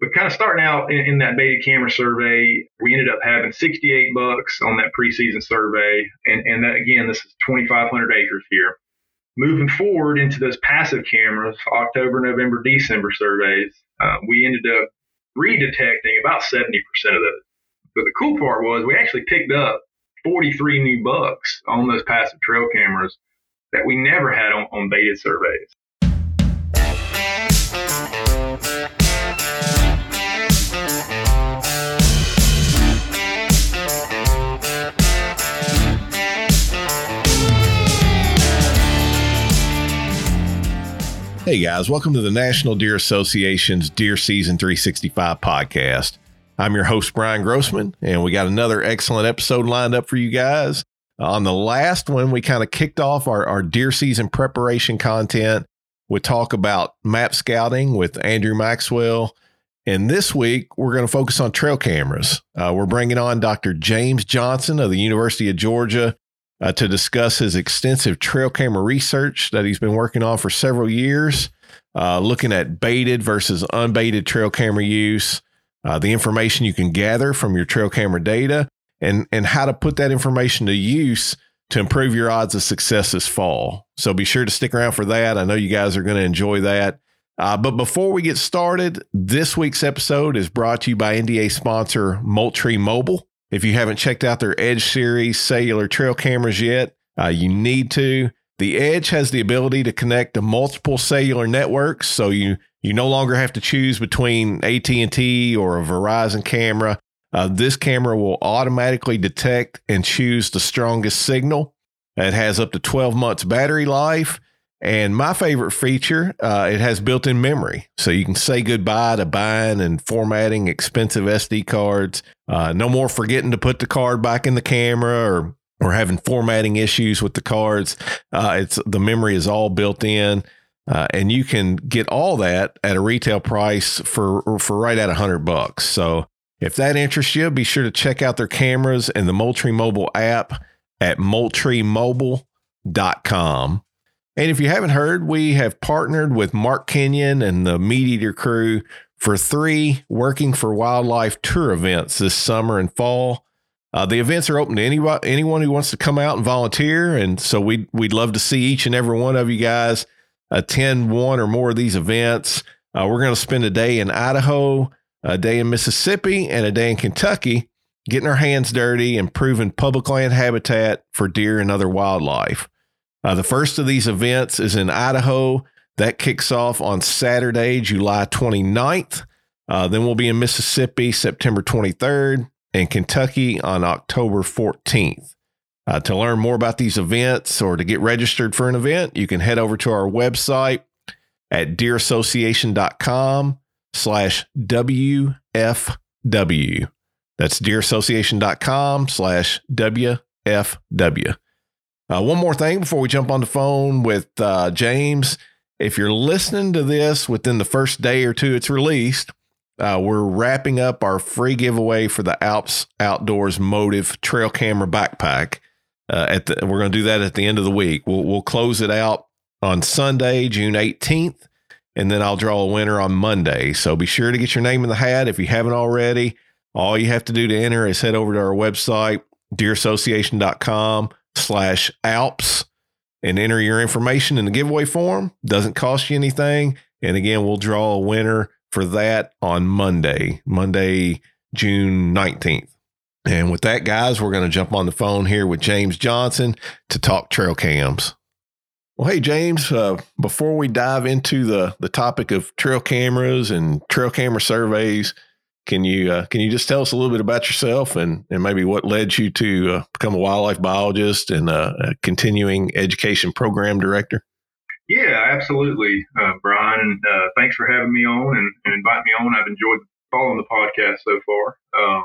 but kind of starting out in, in, that baited camera survey, we ended up having 68 bucks on that preseason survey. And, and that, again, this is 2,500 acres here. Moving forward into those passive cameras, October, November, December surveys, uh, we ended up redetecting about 70% of those. But the cool part was we actually picked up 43 new bucks on those passive trail cameras that we never had on, on baited surveys. Hey guys, welcome to the National Deer Association's Deer Season 365 podcast. I'm your host, Brian Grossman, and we got another excellent episode lined up for you guys. On the last one, we kind of kicked off our, our deer season preparation content. We talk about map scouting with Andrew Maxwell. And this week, we're going to focus on trail cameras. Uh, we're bringing on Dr. James Johnson of the University of Georgia uh, to discuss his extensive trail camera research that he's been working on for several years, uh, looking at baited versus unbaited trail camera use, uh, the information you can gather from your trail camera data, and, and how to put that information to use to improve your odds of success this fall. So be sure to stick around for that. I know you guys are going to enjoy that. Uh, but before we get started, this week's episode is brought to you by NDA sponsor Moultrie Mobile. If you haven't checked out their Edge series cellular trail cameras yet, uh, you need to. The Edge has the ability to connect to multiple cellular networks, so you you no longer have to choose between AT&T or a Verizon camera. Uh, this camera will automatically detect and choose the strongest signal. It has up to 12 months battery life and my favorite feature, uh, it has built in memory. So you can say goodbye to buying and formatting expensive SD cards. Uh, no more forgetting to put the card back in the camera or or having formatting issues with the cards. Uh, it's the memory is all built in. Uh, and you can get all that at a retail price for for right at a hundred bucks. So if that interests you, be sure to check out their cameras and the Moultrie mobile app at moultriemobile.com. And if you haven't heard, we have partnered with Mark Kenyon and the MeatEater crew for three Working for Wildlife tour events this summer and fall. Uh, the events are open to anybody, anyone who wants to come out and volunteer. And so we'd, we'd love to see each and every one of you guys attend one or more of these events. Uh, we're going to spend a day in Idaho, a day in Mississippi, and a day in Kentucky, getting our hands dirty, improving public land habitat for deer and other wildlife. Uh, the first of these events is in Idaho. That kicks off on Saturday, July 29th. Uh, then we'll be in Mississippi September 23rd and Kentucky on October 14th. Uh, to learn more about these events or to get registered for an event, you can head over to our website at deerassociation.com slash WFW. That's deerassociation.com slash WFW. Uh, one more thing before we jump on the phone with uh, James. If you're listening to this within the first day or two it's released, uh, we're wrapping up our free giveaway for the ALPS OutdoorZ Motive Trail Camera Backpack. Uh, at the, we're going to do that at the end of the week. We'll, we'll close it out on Sunday, June 18th, and then I'll draw a winner on Monday. So be sure to get your name in the hat if you haven't already. All you have to do to enter is head over to our website, deerassociation.com slash Alps and enter your information in the giveaway form. Doesn't cost you anything. And again, we'll draw a winner for that on Monday, Monday, June 19th. And with that, guys, we're going to jump on the phone here with James Johnson to talk trail cams. Well, hey, James, uh, before we dive into the, the topic of trail cameras and trail camera surveys, can you uh, can you just tell us a little bit about yourself and, and maybe what led you to uh, become a wildlife biologist and a, a, continuing education program director? Yeah, absolutely, uh, Brian. Uh, thanks for having me on and, and, inviting me on. I've enjoyed following the podcast so far. Um,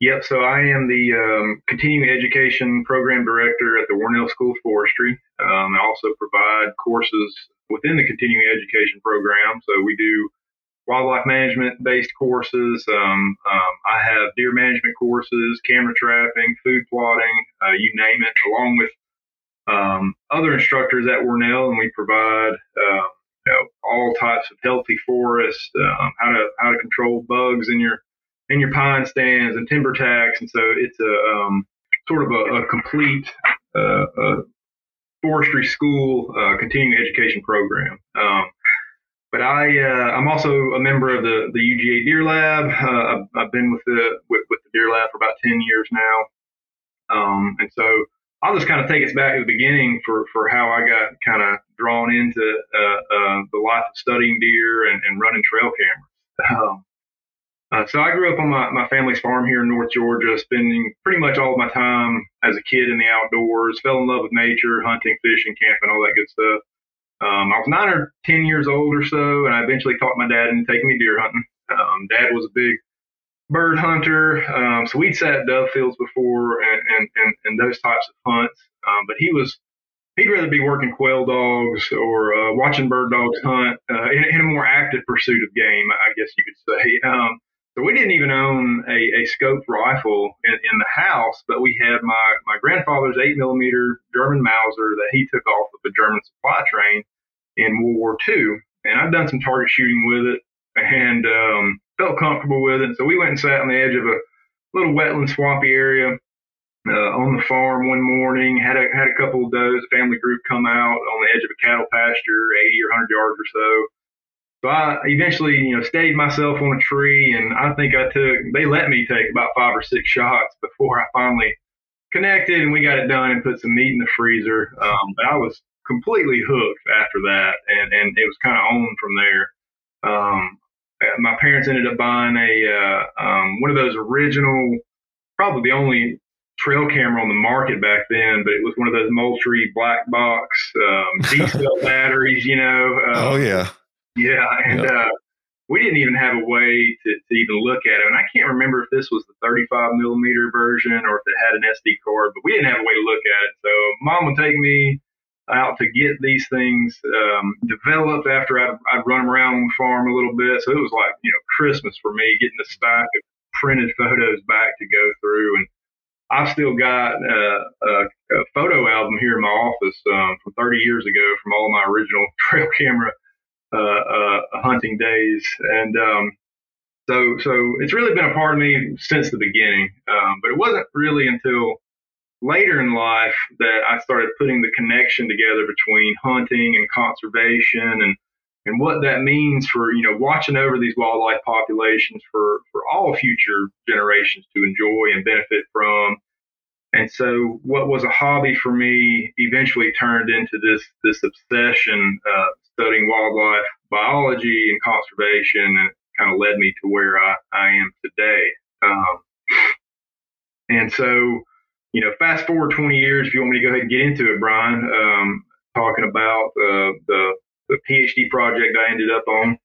yep, so I am the um, continuing education program director at the Warnell School of Forestry. Um, I also provide courses within the continuing education program. So we do wildlife management based courses. Um, um, I have deer management courses, camera trapping, food plotting, uh, you name it, along with um, other instructors at Warnell, and we provide uh, you know, all types of healthy forests, um, how to how to control bugs in your in your pine stands and timber tacks, and so it's a um, sort of a, a complete uh, uh, forestry school uh, continuing education program. But I uh, I'm also a member of the the UGA Deer Lab. Uh, I've, I've, been with the with, with, the Deer Lab for about ten years now, um, and so I'll just kind of take us back to the beginning for for how I got kind of drawn into uh, uh, the life of studying deer and, and running trail cameras. Um, uh, so I grew up on my, my family's farm here in North Georgia, spending pretty much all of my time as a kid in the outdoors. Fell in love with nature, hunting, fishing, camping, all that good stuff. Um, I was nine or ten years old or so, and I eventually taught my dad into taking me deer hunting. Um, dad was a big bird hunter, um, so we'd sat dove fields before and, and, and, and those types of hunts. Um, but he was he'd rather be working quail dogs or uh, watching bird dogs hunt uh, in, in, a more active pursuit of game, I guess you could say. Um, so we didn't even own a, a scoped rifle in, in, the house, but we had my, my grandfather's eight millimeter German Mauser that he took off of a German supply train in World War II. And I've done some target shooting with it and um, felt comfortable with it. So we went and sat on the edge of a little wetland swampy area uh, on the farm one morning. Had a had a couple of does, family group come out on the edge of a cattle pasture, 80 or 100 yards or so. So I eventually, you know, stayed myself on a tree, and I think I took. They let me take about five or six shots before I finally connected, and we got it done and put some meat in the freezer. Um, but I was completely hooked after that, and and it was kind of on from there. Um, my parents ended up buying a uh, um, one of those original, probably the only trail camera on the market back then, but it was one of those Moultrie black box um, D cell batteries, you know. Um, oh yeah. Yeah, and yep. uh, we didn't even have a way to, to even look at it. And I can't remember if this was the 35 millimeter version or if it had an SD card, but we didn't have a way to look at it. So mom would take me out to get these things um, developed after I'd, I'd run them around the farm a little bit. So it was like, you know, Christmas for me getting the stack of printed photos back to go through. And I've still got uh, a, a, photo album here in my office um, from 30 years ago from all my original trail camera hunting days, and um, so so it's really been a part of me since the beginning. Um, but it wasn't really until later in life that I started putting the connection together between hunting and conservation and and what that means for you know watching over these wildlife populations for for all future generations to enjoy and benefit from and so what was a hobby for me eventually turned into this this obsession uh, studying wildlife biology and conservation, and kind of led me to where I, I am today. Um, and so, you know, fast forward 20 years, if you want me to go ahead and get into it, Brian, um, talking about uh, the, the PhD project I ended up on.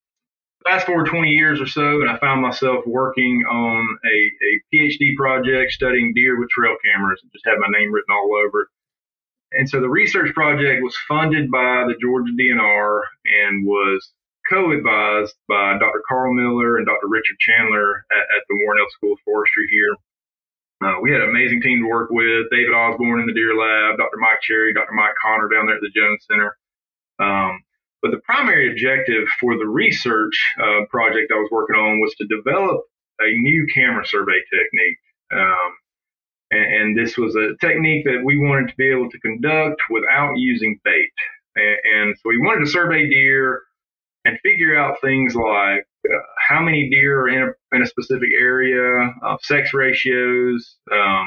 Fast forward 20 years or so, and I found myself working on a, a PhD project studying deer with trail cameras and just had my name written all over it. And so the research project was funded by the Georgia DNR and was co-advised by Dr. Karl Miller and Dr. Richard Chandler at, at the Warnell School of Forestry here. Uh, we had an amazing team to work with. David Osborne in the Deer Lab, Dr. Mike Cherry, Dr. Mike Conner down there at the Jones Center. Um, but the primary objective for the research uh, project I was working on was to develop a new camera survey technique. Um, and, and, this was a technique that we wanted to be able to conduct without using bait. And, and so we wanted to survey deer and figure out things like uh, how many deer are in a, in a specific area, uh, sex ratios, um,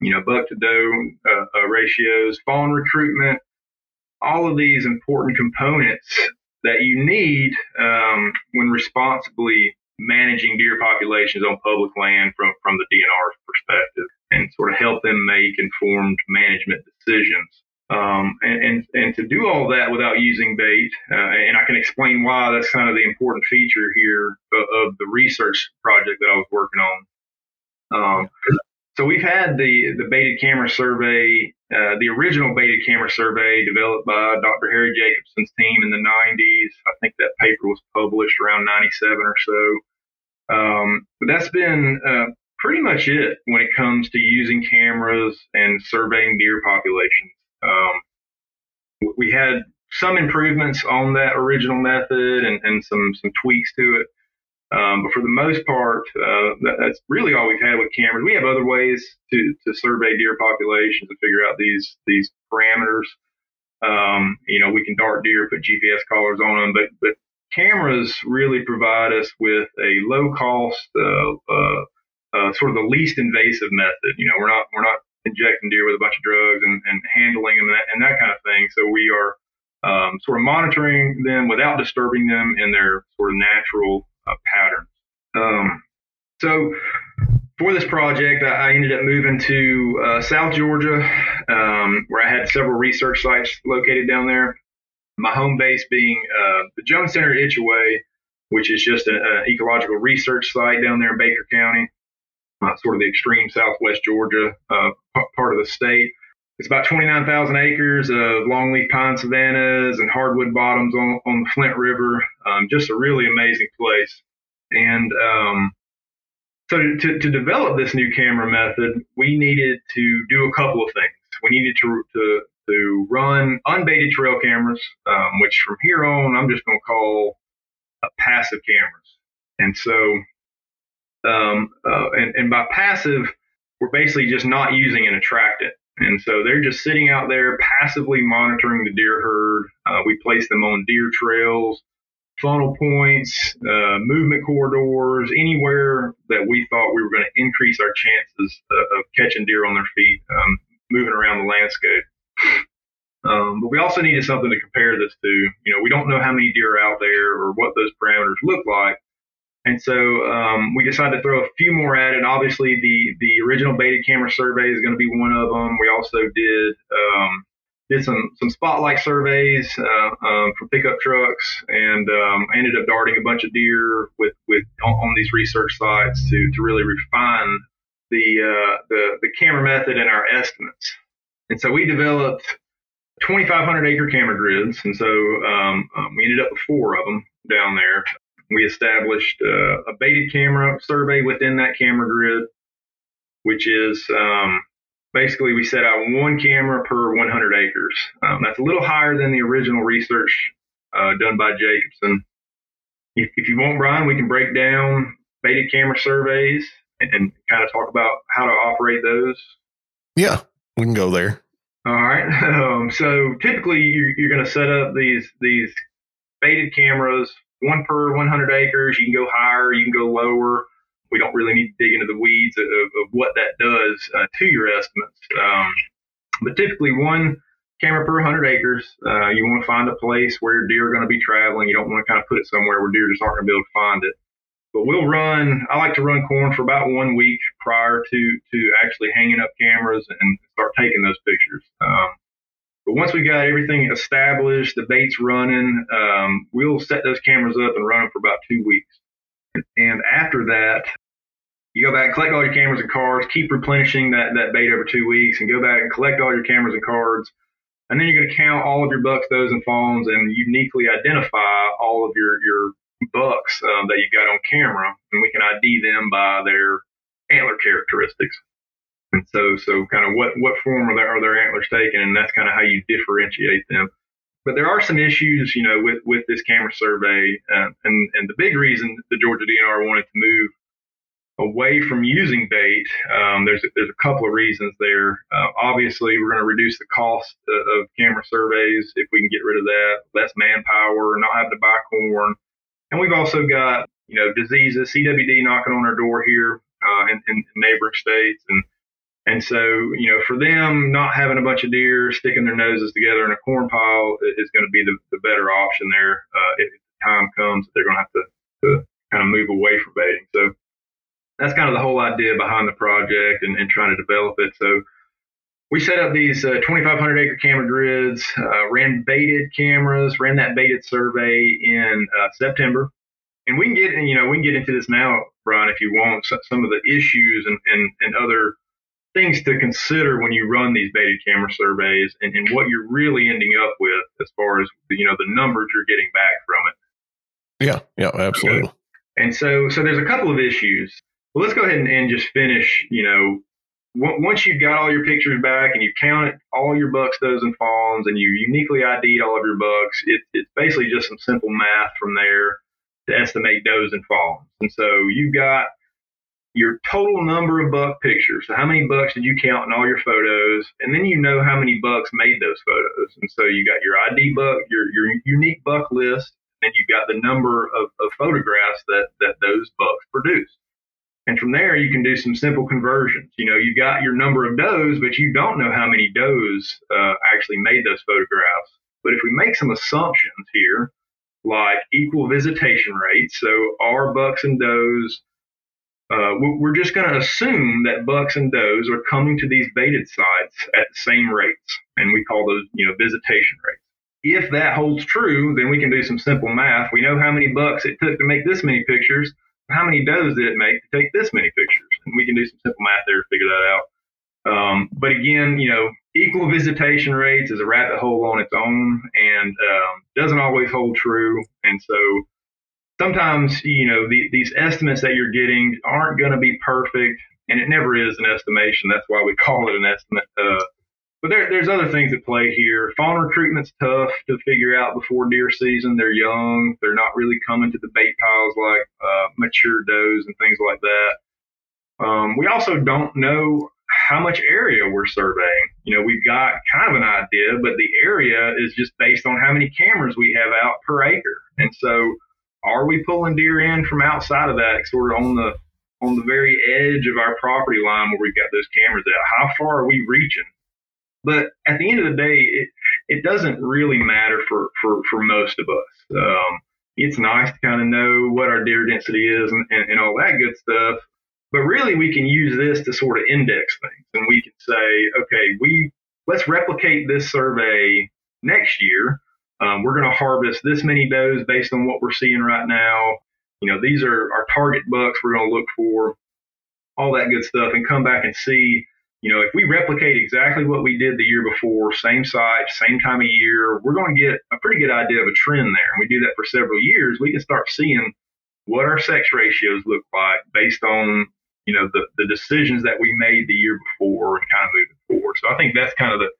you know, buck to doe uh, uh, ratios, fawn recruitment, all of these important components that you need um, when responsibly managing deer populations on public land from, from the DNR's perspective and sort of help them make informed management decisions. Um, and, and, and to do all that without using bait, uh, and I can explain why that's kind of the important feature here of, of the research project that I was working on. Um, so we've had the the baited camera survey, uh, the original baited camera survey developed by Dr. Harry Jacobson's team in the 90s. I think that paper was published around 97 or so. Um, but that's been uh, pretty much it when it comes to using cameras and surveying deer populations. Um, we had some improvements on that original method and, and some some tweaks to it. Um, but for the most part, uh, that, that's really all we've had with cameras. We have other ways to, to survey deer populations and figure out these these parameters. Um, you know, we can dart deer, put GPS collars on them, but but cameras really provide us with a low cost, uh, uh, uh, sort of the least invasive method. You know, we're not we're not injecting deer with a bunch of drugs and, and handling them and that, and that kind of thing. So we are um, sort of monitoring them without disturbing them in their sort of natural uh, patterns. Um, so for this project, I, ended up moving to uh, South Georgia, um, where I had several research sites located down there. My home base being uh, the Jones Center at Ichauway, which is just an ecological research site down there in Baker County, uh, sort of the extreme southwest Georgia uh, part of the state. It's about 29,000 acres of longleaf pine savannas and hardwood bottoms on, on the Flint River. Um, just a really amazing place. And um, so to, to develop this new camera method, we needed to do a couple of things. We needed to, to, to run unbaited trail cameras, um, which from here on, I'm just going to call uh, passive cameras. And so, um, uh, and, and by passive, we're basically just not using an attractant. And so they're just sitting out there passively monitoring the deer herd. Uh, we place them on deer trails, funnel points, uh, movement corridors, anywhere that we thought we were going to increase our chances of, of catching deer on their feet, um, moving around the landscape. Um, but we also needed something to compare this to. You know, we don't know how many deer are out there or what those parameters look like. And so um, we decided to throw a few more at it. Obviously, the the original baited camera survey is going to be one of them. We also did um, did some some spotlight surveys uh, um, for pickup trucks, and um, ended up darting a bunch of deer with with on, on these research sites to to really refine the uh, the the camera method and our estimates. And so we developed 2,500 acre camera grids, and so um, um, we ended up with four of them down there. We established uh, a baited camera survey within that camera grid, which is um, basically we set out one camera per 100 acres. Um, that's a little higher than the original research uh, done by Jacobson. If, if, you want, Brian, we can break down baited camera surveys and, and kind of talk about how to operate those. Yeah, we can go there. All right. Um, so typically, you're, you're going to set up these these baited cameras one per 100 acres. You can go higher, you can go lower. We don't really need to dig into the weeds of, of what that does uh, to your estimates. Um, but typically, one camera per 100 acres. Uh, you want to find a place where deer are going to be traveling. You don't want to kind of put it somewhere where deer just aren't going to be able to find it. But we'll run. I like to run corn for about one week prior to to actually hanging up cameras and start taking those pictures. Um, but once we got everything established, the bait's running, um, we'll set those cameras up and run them for about two weeks. And after that, you go back, collect all your cameras and cards, keep replenishing that, that bait over two weeks, and go back and collect all your cameras and cards. And then you're going to count all of your bucks, does, and fawns and uniquely identify all of your, your bucks um, that you've got on camera. And we can ID them by their antler characteristics. And so, so kind of what, what form are their, are their antlers taking? And that's kind of how you differentiate them. But there are some issues, you know, with, with this camera survey. Uh, and, and the big reason the Georgia DNR wanted to move away from using bait, um, there's, a, there's a couple of reasons there. Uh, obviously, we're going to reduce the cost of camera surveys if we can get rid of that, less manpower, not having to buy corn. And we've also got, you know, diseases, CWD knocking on our door here uh, in, in neighboring states. And and so, you know, for them, not having a bunch of deer sticking their noses together in a corn pile is going to be the, the better option there. Uh, if time comes, that they're going to have to, to kind of move away from baiting. So that's kind of the whole idea behind the project and, and trying to develop it. So we set up these uh, 2,500 acre camera grids, uh, ran baited cameras, ran that baited survey in uh, September. And we can get, you know, we can get into this now, Brian, if you want, some of the issues and, and, and other things to consider when you run these baited camera surveys and, and what you're really ending up with as far as you know the numbers you're getting back from it. Yeah, yeah, absolutely. Okay. And so, so there's a couple of issues. Well, let's go ahead and, and just finish. You know, w- once you've got all your pictures back and you've counted all your bucks, does, and fawns, and you uniquely ID'd all of your bucks, it, it's basically just some simple math from there. to estimate does and fawns. And so you've got your total number of buck pictures. So how many bucks did you count in all your photos? And then you know how many bucks made those photos. And so you got your ID buck, your your unique buck list, and you got the number of, of photographs that that those bucks produced. And from there, you can do some simple conversions. You know, you've got your number of does, but you don't know how many does uh, actually made those photographs. But if we make some assumptions here, like equal visitation rates, so our bucks and does, uh, we're just going to assume that bucks and does are coming to these baited sites at the same rates, and we call those, you know, visitation rates. If that holds true, then we can do some simple math. We know how many bucks it took to make this many pictures how many does did it make to take this many pictures? And we can do some simple math there to figure that out. Um, but again, you know, equal visitation rates is a rabbit hole on its own and um, doesn't always hold true. And so sometimes, you know, the, these estimates that you're getting aren't going to be perfect. And it never is an estimation. That's why we call it an estimate. Uh, but there, there's other things at play here. Fawn recruitment's tough to figure out before deer season. They're young. They're not really coming to the bait piles like uh, mature does and things like that. Um, we also don't know how much area we're surveying. You know, we've got kind of an idea, but the area is just based on how many cameras we have out per acre. And so, are we pulling deer in from outside of that, sort of on the on the very edge of our property line where we've got those cameras at? How far are we reaching? But at the end of the day, it, it doesn't really matter for, for, for most of us. Um, it's nice to kind of know what our deer density is and, and, and all that good stuff. But really, we can use this to sort of index things, and we can say, okay, we let's replicate this survey next year. Um, we're going to harvest this many does based on what we're seeing right now. You know, these are our target bucks we're going to look for, all that good stuff, and come back and see you know, if we replicate exactly what we did the year before, same site, same time of year, we're going to get a pretty good idea of a trend there. And we do that for several years, we can start seeing what our sex ratios look like based on, you know, the, the decisions that we made the year before and kind of moving forward. So I think that's kind of the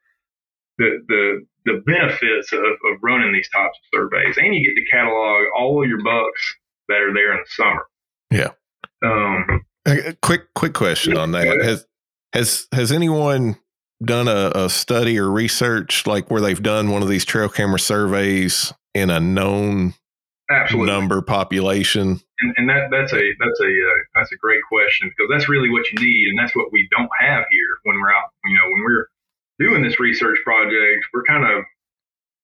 the the, the benefits of, of running these types of surveys. And you get to catalog all of your bucks that are there in the summer. Yeah. Um, quick quick question on that. Has has has anyone done a, a, study or research like where they've done one of these trail camera surveys in a known Absolutely. number population? And, and, that that's a that's a uh, that's a great question because that's really what you need, and that's what we don't have here when we're out. You know, when we're doing this research project, we're kind of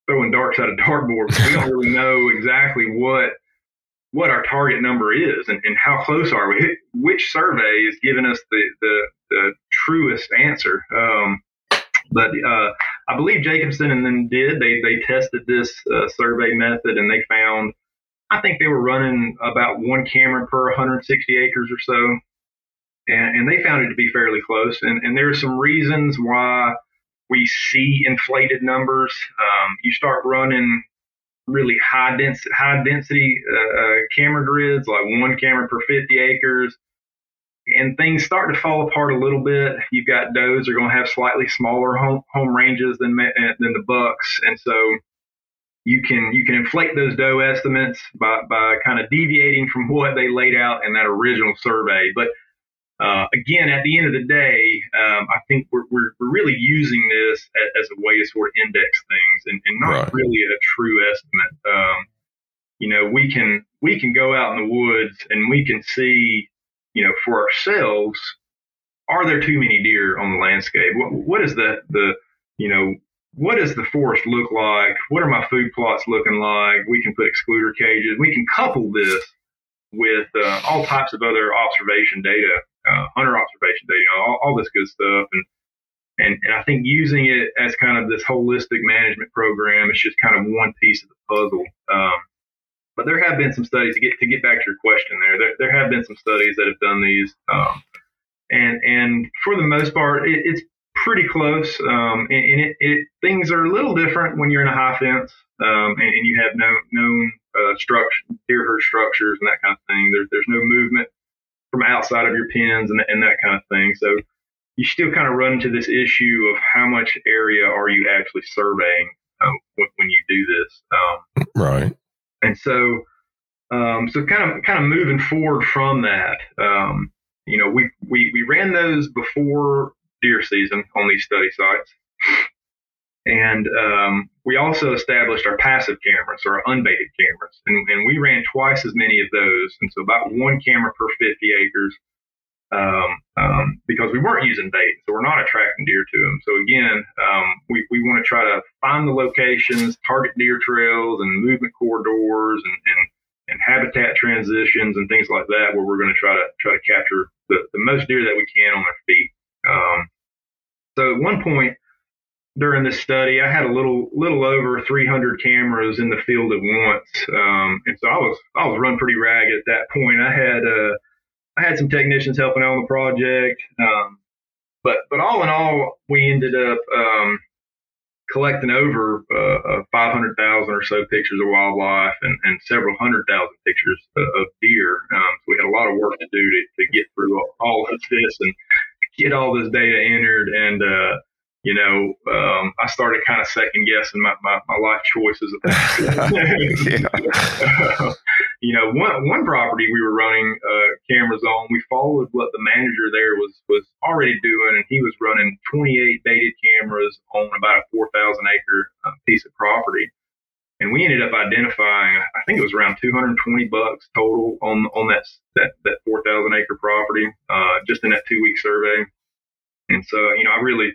throwing darts at a dartboard. we don't really know exactly what what our target number is and, and how close are we. Which survey is giving us the the the truest answer. Um, but uh, I believe Jacobson and then did they they tested this uh, survey method and they found I think they were running about one camera per 160 acres or so, and, and they found it to be fairly close. And and there are some reasons why we see inflated numbers. Um, you start running really high density high density uh, uh, camera grids like one camera per 50 acres and things start to fall apart a little bit. You've got does are going to have slightly smaller home, home ranges than than the bucks, and so you can you can inflate those doe estimates by by kind of deviating from what they laid out in that original survey. But uh, again, at the end of the day, um, I think we're, we're, we're really using this as, as, a way to sort of index things and, and not right. really a true estimate. Um, you know, we can we can go out in the woods and we can see you know, for ourselves, are there too many deer on the landscape? What, what is the, the, you know, what does the forest look like? What are my food plots looking like? We can put excluder cages. We can couple this with uh, all types of other observation data, uh, hunter observation data, you know, all, all, this good stuff. And, and, and I think using it as kind of this holistic management program is just kind of one piece of the puzzle. Um, but there have been some studies to get to get back to your question. There, there, there have been some studies that have done these, um, and and for the most part, it, it's pretty close. Um, and, and it, it, things are a little different when you're in a high fence um, and, and, you have no known uh, structure, deer herd structures and that kind of thing. There's there's no movement from outside of your pens and, and that kind of thing. So you still kind of run into this issue of how much area are you actually surveying um, when, when, you do this. Um, right. And so Um, so kind of kind of moving forward from that, um, you know, we, we we ran those before deer season on these study sites, and um, we also established our passive cameras or our unbaited cameras, and, and we ran twice as many of those, and so about one camera per 50 acres um, um, because we weren't using bait, so we're not attracting deer to them. So again, um, we, we want to try to find the locations, target deer trails and movement corridors and, and, and habitat transitions and things like that, where we're going to try to try to capture the, the most deer that we can on their feet. Um, so at one point during this study, I had a little little over 300 cameras in the field at once, um, and so I was I was run pretty ragged at that point. I had uh, I had some technicians helping out on the project. Um, but but all in all, we ended up um, collecting over uh, 500,000 or so pictures of wildlife and, and several hundred thousand pictures of deer. Um, so we had a lot of work to do to, to get through all of this and get all this data entered and uh, you know, um, I started kind of second guessing my, my, my life choices. you know, one one property we were running uh, cameras on, we followed what the manager there was was already doing, and he was running 28 baited cameras on about a 4,000 acre uh, piece of property. And we ended up identifying, I think it was around 220 bucks total on on that that that 4,000 acre property, uh, just in that two week survey. And so, you know, I really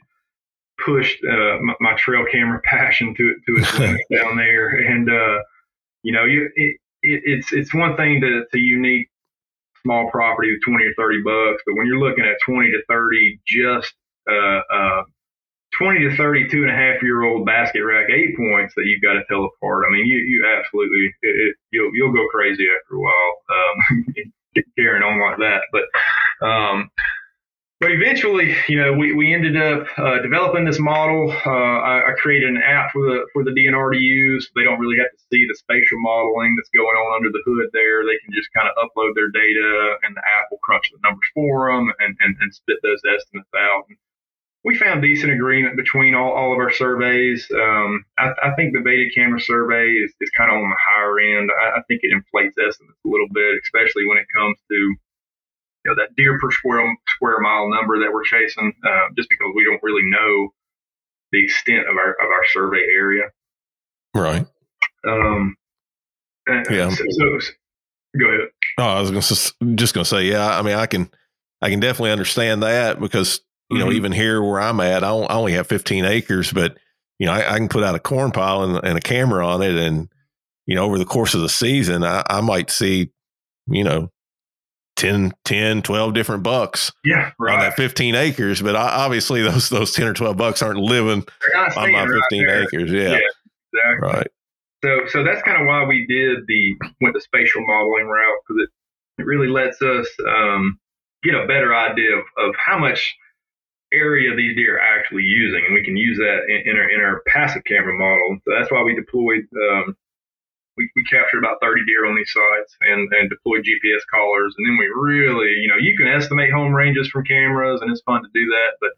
pushed uh, my, my, trail camera passion to to its limit down there. And uh, you know, you it, it, it's it's one thing to to unique small property with twenty or thirty bucks, but when you're looking at twenty to thirty, just uh, uh, 20 to 32 and a half year old basket rack eight points that you've got to tell apart. I mean, you, you absolutely, it, it, you'll, you'll go crazy after a while, um, carrying on like that. But, um, but eventually, you know, we, we ended up uh, developing this model. Uh, I, I, created an app for the for the DNR to use. They don't really have to see the spatial modeling that's going on under the hood there. They can just kind of upload their data, and the app will crunch the numbers for them and, and, and spit those estimates out. And we found decent agreement between all, all of our surveys. Um, I, I, think the baited camera survey is, is kind of on the higher end. I, I think it inflates estimates a little bit, especially when it comes to you know, that deer per square square mile number that we're chasing, uh, just because we don't really know the extent of our of our survey area. Right. Um. Yeah. So, so, go ahead. Oh, I was just just going to say, yeah. I mean, I can I can definitely understand that because you mm-hmm. know even here where I'm at, I, I, only have 15 acres, but you know I, I can put out a corn pile and, and, a camera on it, and you know over the course of the season, I, I might see you know 10, 10, 12 different bucks yeah, right. on that 15 acres. But obviously those, those 10 or 12 bucks aren't living on my 15 right acres. Yeah. yeah. Exactly. Right. So, so that's kind of why we did the, went the spatial modeling route because it, it really lets us um, get a better idea of, of how much area these deer are actually using. And we can use that in, in our, in our passive camera model. So that's why we deployed um, we, we captured about 30 deer on these sites and, and deployed GPS collars. And then we really, you know, you can estimate home ranges from cameras and it's fun to do that, but,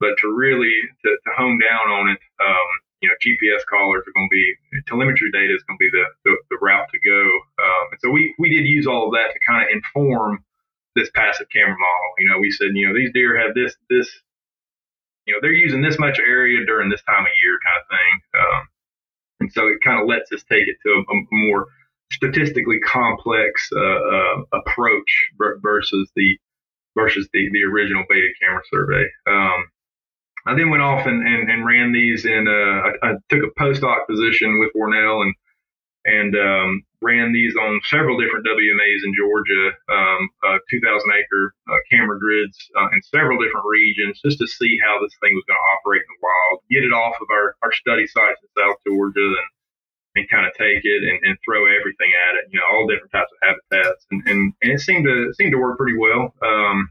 but to really, to, to hone down on it, um, you know, GPS collars are going to be, telemetry data is going to be the, the, the route to go. Um, and so we, we did use all of that to kind of inform this passive camera model. You know, we said, you know, these deer have this, this, you know, they're using this much area during this time of year kind of thing. Um, and so it kind of lets us take it to a, a more statistically complex uh, uh, approach versus the versus the, the original baited camera survey. Um, I then went off and, and, and ran these in. Uh, I, I, took a postdoc position with Warnell and and um, ran these on several different WMAs in Georgia, um, uh, 2,000 acre uh, camera grids uh, in several different regions, just to see how this thing was going to operate in the wild. Get it off of our, our study sites in South Georgia and and kind of take it and, and throw everything at it, you know, all different types of habitats, and and, and it seemed to seemed to work pretty well. Um,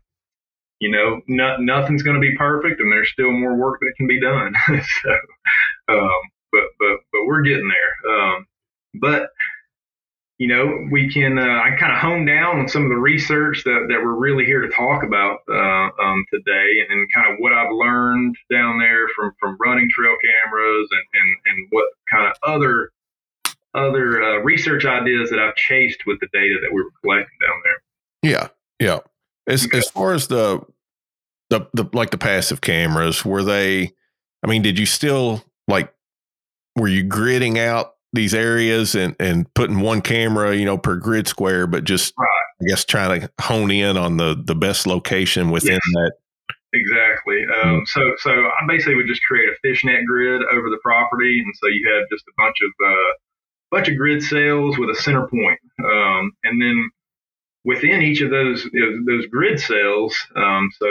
you know, not, nothing's going to be perfect, and there's still more work that can be done. so, um, but but but we're getting there. Um, but you know, we can uh, I kind of hone down on some of the research that, that we're really here to talk about uh, um, today, and, and, kind of what I've learned down there from from running trail cameras, and and, and what kind of other other uh, research ideas that I've chased with the data that we were collecting down there. Yeah, yeah. As as far as the the the like the passive cameras, were they? I mean, did you still like? Were you gridding out these areas and and putting one camera, you know, per grid square, but just right. I guess trying to hone in on the the best location within yes. that. Exactly. Um, mm-hmm. So so I basically would just create a fishnet grid over the property, and so you have just a bunch of uh, bunch of grid cells with a center point, um, and then within each of those those grid cells, um, so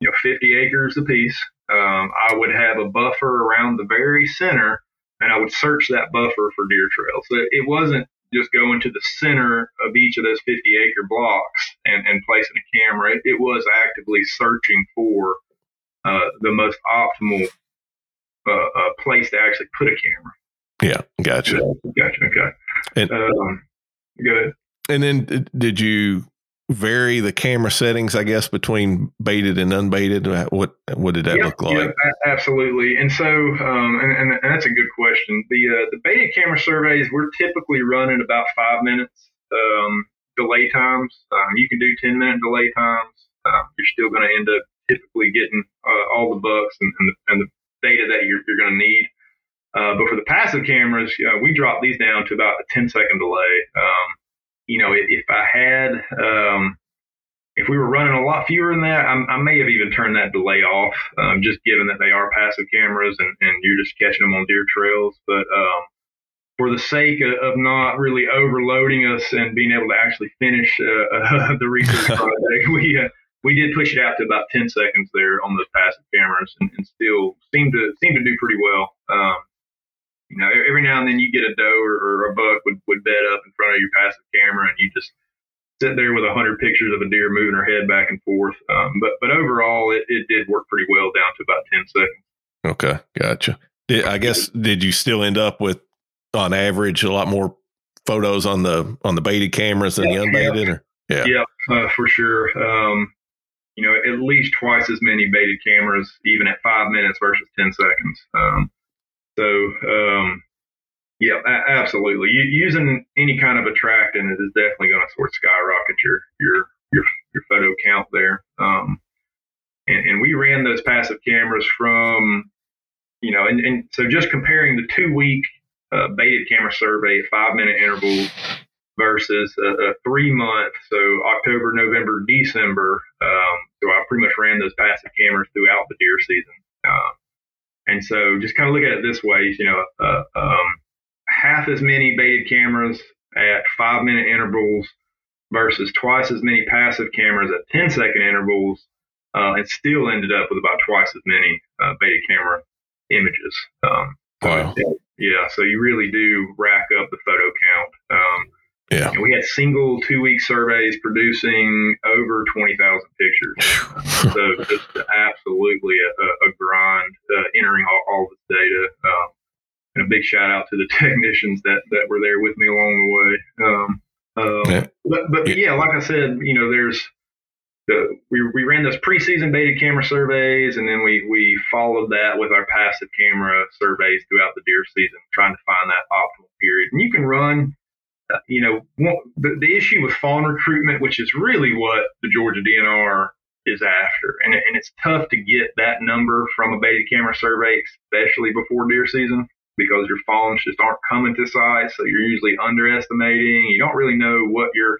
you know 50 acres apiece, um, I would have a buffer around the very center and I would search that buffer for deer trails. So it wasn't just going to the center of each of those 50 acre blocks and, and placing a camera. It, it was actively searching for uh, the most optimal uh, uh, place to actually put a camera. Yeah, gotcha. Gotcha. Okay. And, um, good. And then did you vary the camera settings, I guess, between baited and unbaited? What what did that look like? Yeah, absolutely. And so, um, and, and, that's a good question. The uh, the baited camera surveys we're typically running about five minutes um, delay times. Um, you can do ten minute delay times. Um, you're still going to end up typically getting uh, all the bucks and, and, the, and the data that you're, you're going to need. Uh, but for the passive cameras, uh, we drop these down to about a 10 second delay. Um, you know, if, I had, um, if we were running a lot fewer than that, I, I may have even turned that delay off, um, just given that they are passive cameras and, and you're just catching them on deer trails. But um, for the sake of, of, not really overloading us and being able to actually finish uh, uh, the research project, we uh, we did push it out to about 10 seconds there on those passive cameras and, and still seem to seem to do pretty well. Um, you know, every now and then you get a doe or, or, a buck would, would bed up in front of your passive camera and you just sit there with a hundred pictures of a deer moving her head back and forth. Um, but, but overall it, it did work pretty well down to about 10 seconds. Okay. Gotcha. Did, I guess, did you still end up with on average a lot more photos on the, on the baited cameras than yeah, the unbaited yeah. or? Yeah, yeah uh, for sure. Um, you know, at least twice as many baited cameras, even at five minutes versus 10 seconds. Um, so, um, yeah, a- absolutely. using any kind of attractant is definitely going to sort of skyrocket your your your your photo count there. Um, and, and we ran those passive cameras from, you know, and, and so just comparing the two week uh, baited camera survey five minute intervals versus a, a, three month, so October, November, December. Um, so I pretty much ran those passive cameras throughout the deer season. Uh, and so just kind of look at it this way, you know, uh, um, half as many baited cameras at five minute intervals versus twice as many passive cameras at 10 second intervals, uh, and still ended up with about twice as many uh, baited camera images. Um, wow. Yeah, so you really do rack up the photo count. Um, yeah. And we had single two week surveys producing over 20,000 pictures. so just absolutely a, a grind uh, entering all, all this data. Um, and a big shout out to the technicians that, that were there with me along the way. Um, um, yeah. But, but yeah, like I said, you know, there's the, we, we ran those preseason baited camera surveys and then we, we followed that with our passive camera surveys throughout the deer season, trying to find that optimal period. And you can run you know, the, the issue with fawn recruitment, which is really what the Georgia DNR is after, and, and it's tough to get that number from a baited camera survey, especially before deer season, because your fawns just aren't coming to size, so you're usually underestimating. You don't really know what your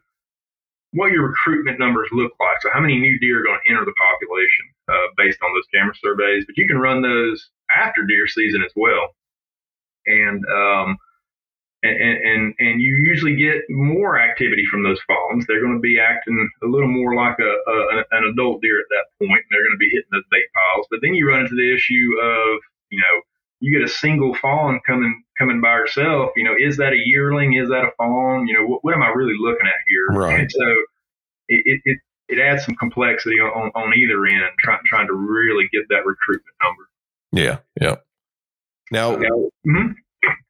what your recruitment numbers look like. So how many new deer are going to enter the population uh, based on those camera surveys? But you can run those after deer season as well, and um, and, and, and you usually get more activity from those fawns. They're going to be acting a little more like a, a an adult deer at that point. They're going to be hitting those bait piles. But then you run into the issue of, you know, you get a single fawn coming coming by herself. You know, is that a yearling? Is that a fawn? You know, what, what am I really looking at here? Right. And so it, it, it, it adds some complexity on, on either end, trying trying to really get that recruitment number. Yeah, yeah. Now, mm-hmm.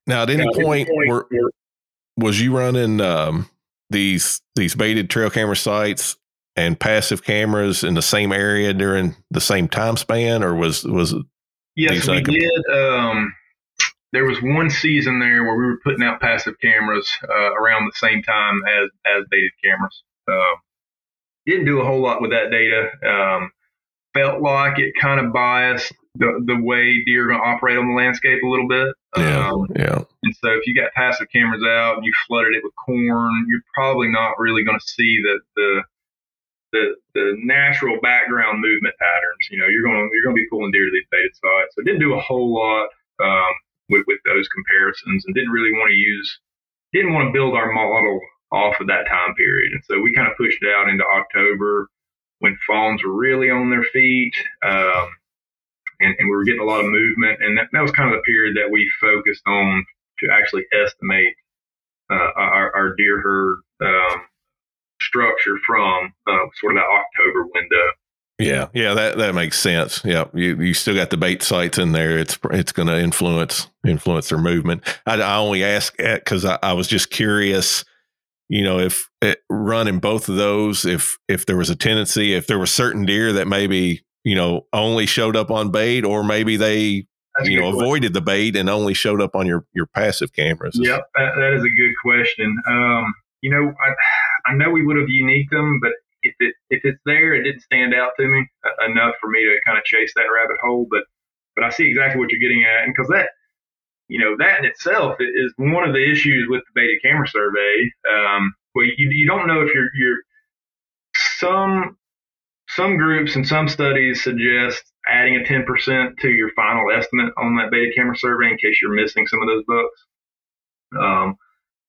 Now, at any now, point, point were, was you running um, these these baited trail camera sites and passive cameras in the same area during the same time span, or was was yes, we did. Um, there was one season there where we were putting out passive cameras uh, around the same time as as baited cameras. Uh, didn't do a whole lot with that data. Um, felt like it kind of biased the, the way deer are going to operate on the landscape a little bit. Yeah, um, yeah. And so if you got passive cameras out and you flooded it with corn, you're probably not really going to see the, the the the natural background movement patterns. You know, you're going you're going to be pulling deer to these baited sites. So didn't do a whole lot um, with with those comparisons, and didn't really want to use didn't want to build our model off of that time period. And so we kind of pushed it out into October when fawns were really on their feet. Um, and, and, we were getting a lot of movement. And that, that, was kind of the period that we focused on to actually estimate uh, our, our, deer herd um, structure from uh, sort of that October window. Yeah, yeah, that that makes sense. Yeah, you you still got the bait sites in there. It's it's going to influence influence their movement. I, I only ask because I, I was just curious you know if it, eh, running both of those if if there was a tendency if there were certain deer that maybe you know only showed up on bait or maybe they That's you know avoided the bait and only showed up on your your passive cameras yep that, that is a good question um you know i i know we would have unique them but if it if it's there it didn't stand out to me uh, enough for me to kind of chase that rabbit hole but but i see exactly what you're getting at and because that you know, that in itself is one of the issues with the baited camera survey. Um, well, you, you don't know if you're, you're some, some groups and some studies suggest adding a 10% to your final estimate on that baited camera survey in case you're missing some of those bucks. Um,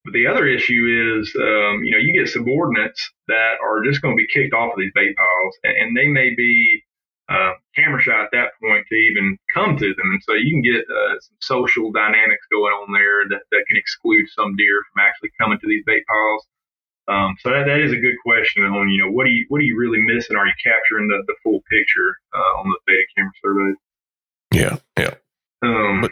but the other issue is, um, you know, you get subordinates that are just going to be kicked off of these bait piles, and, and they may be uh, camera shy at that point to even come to them. And so you can get uh, some social dynamics going on there that, that can exclude some deer from actually coming to these bait piles. Um, so that, that is a good question on, you know, what do you, what are you really missing? Are you capturing the, the full picture, uh, on the baited camera survey? Yeah. Yeah. Um, but,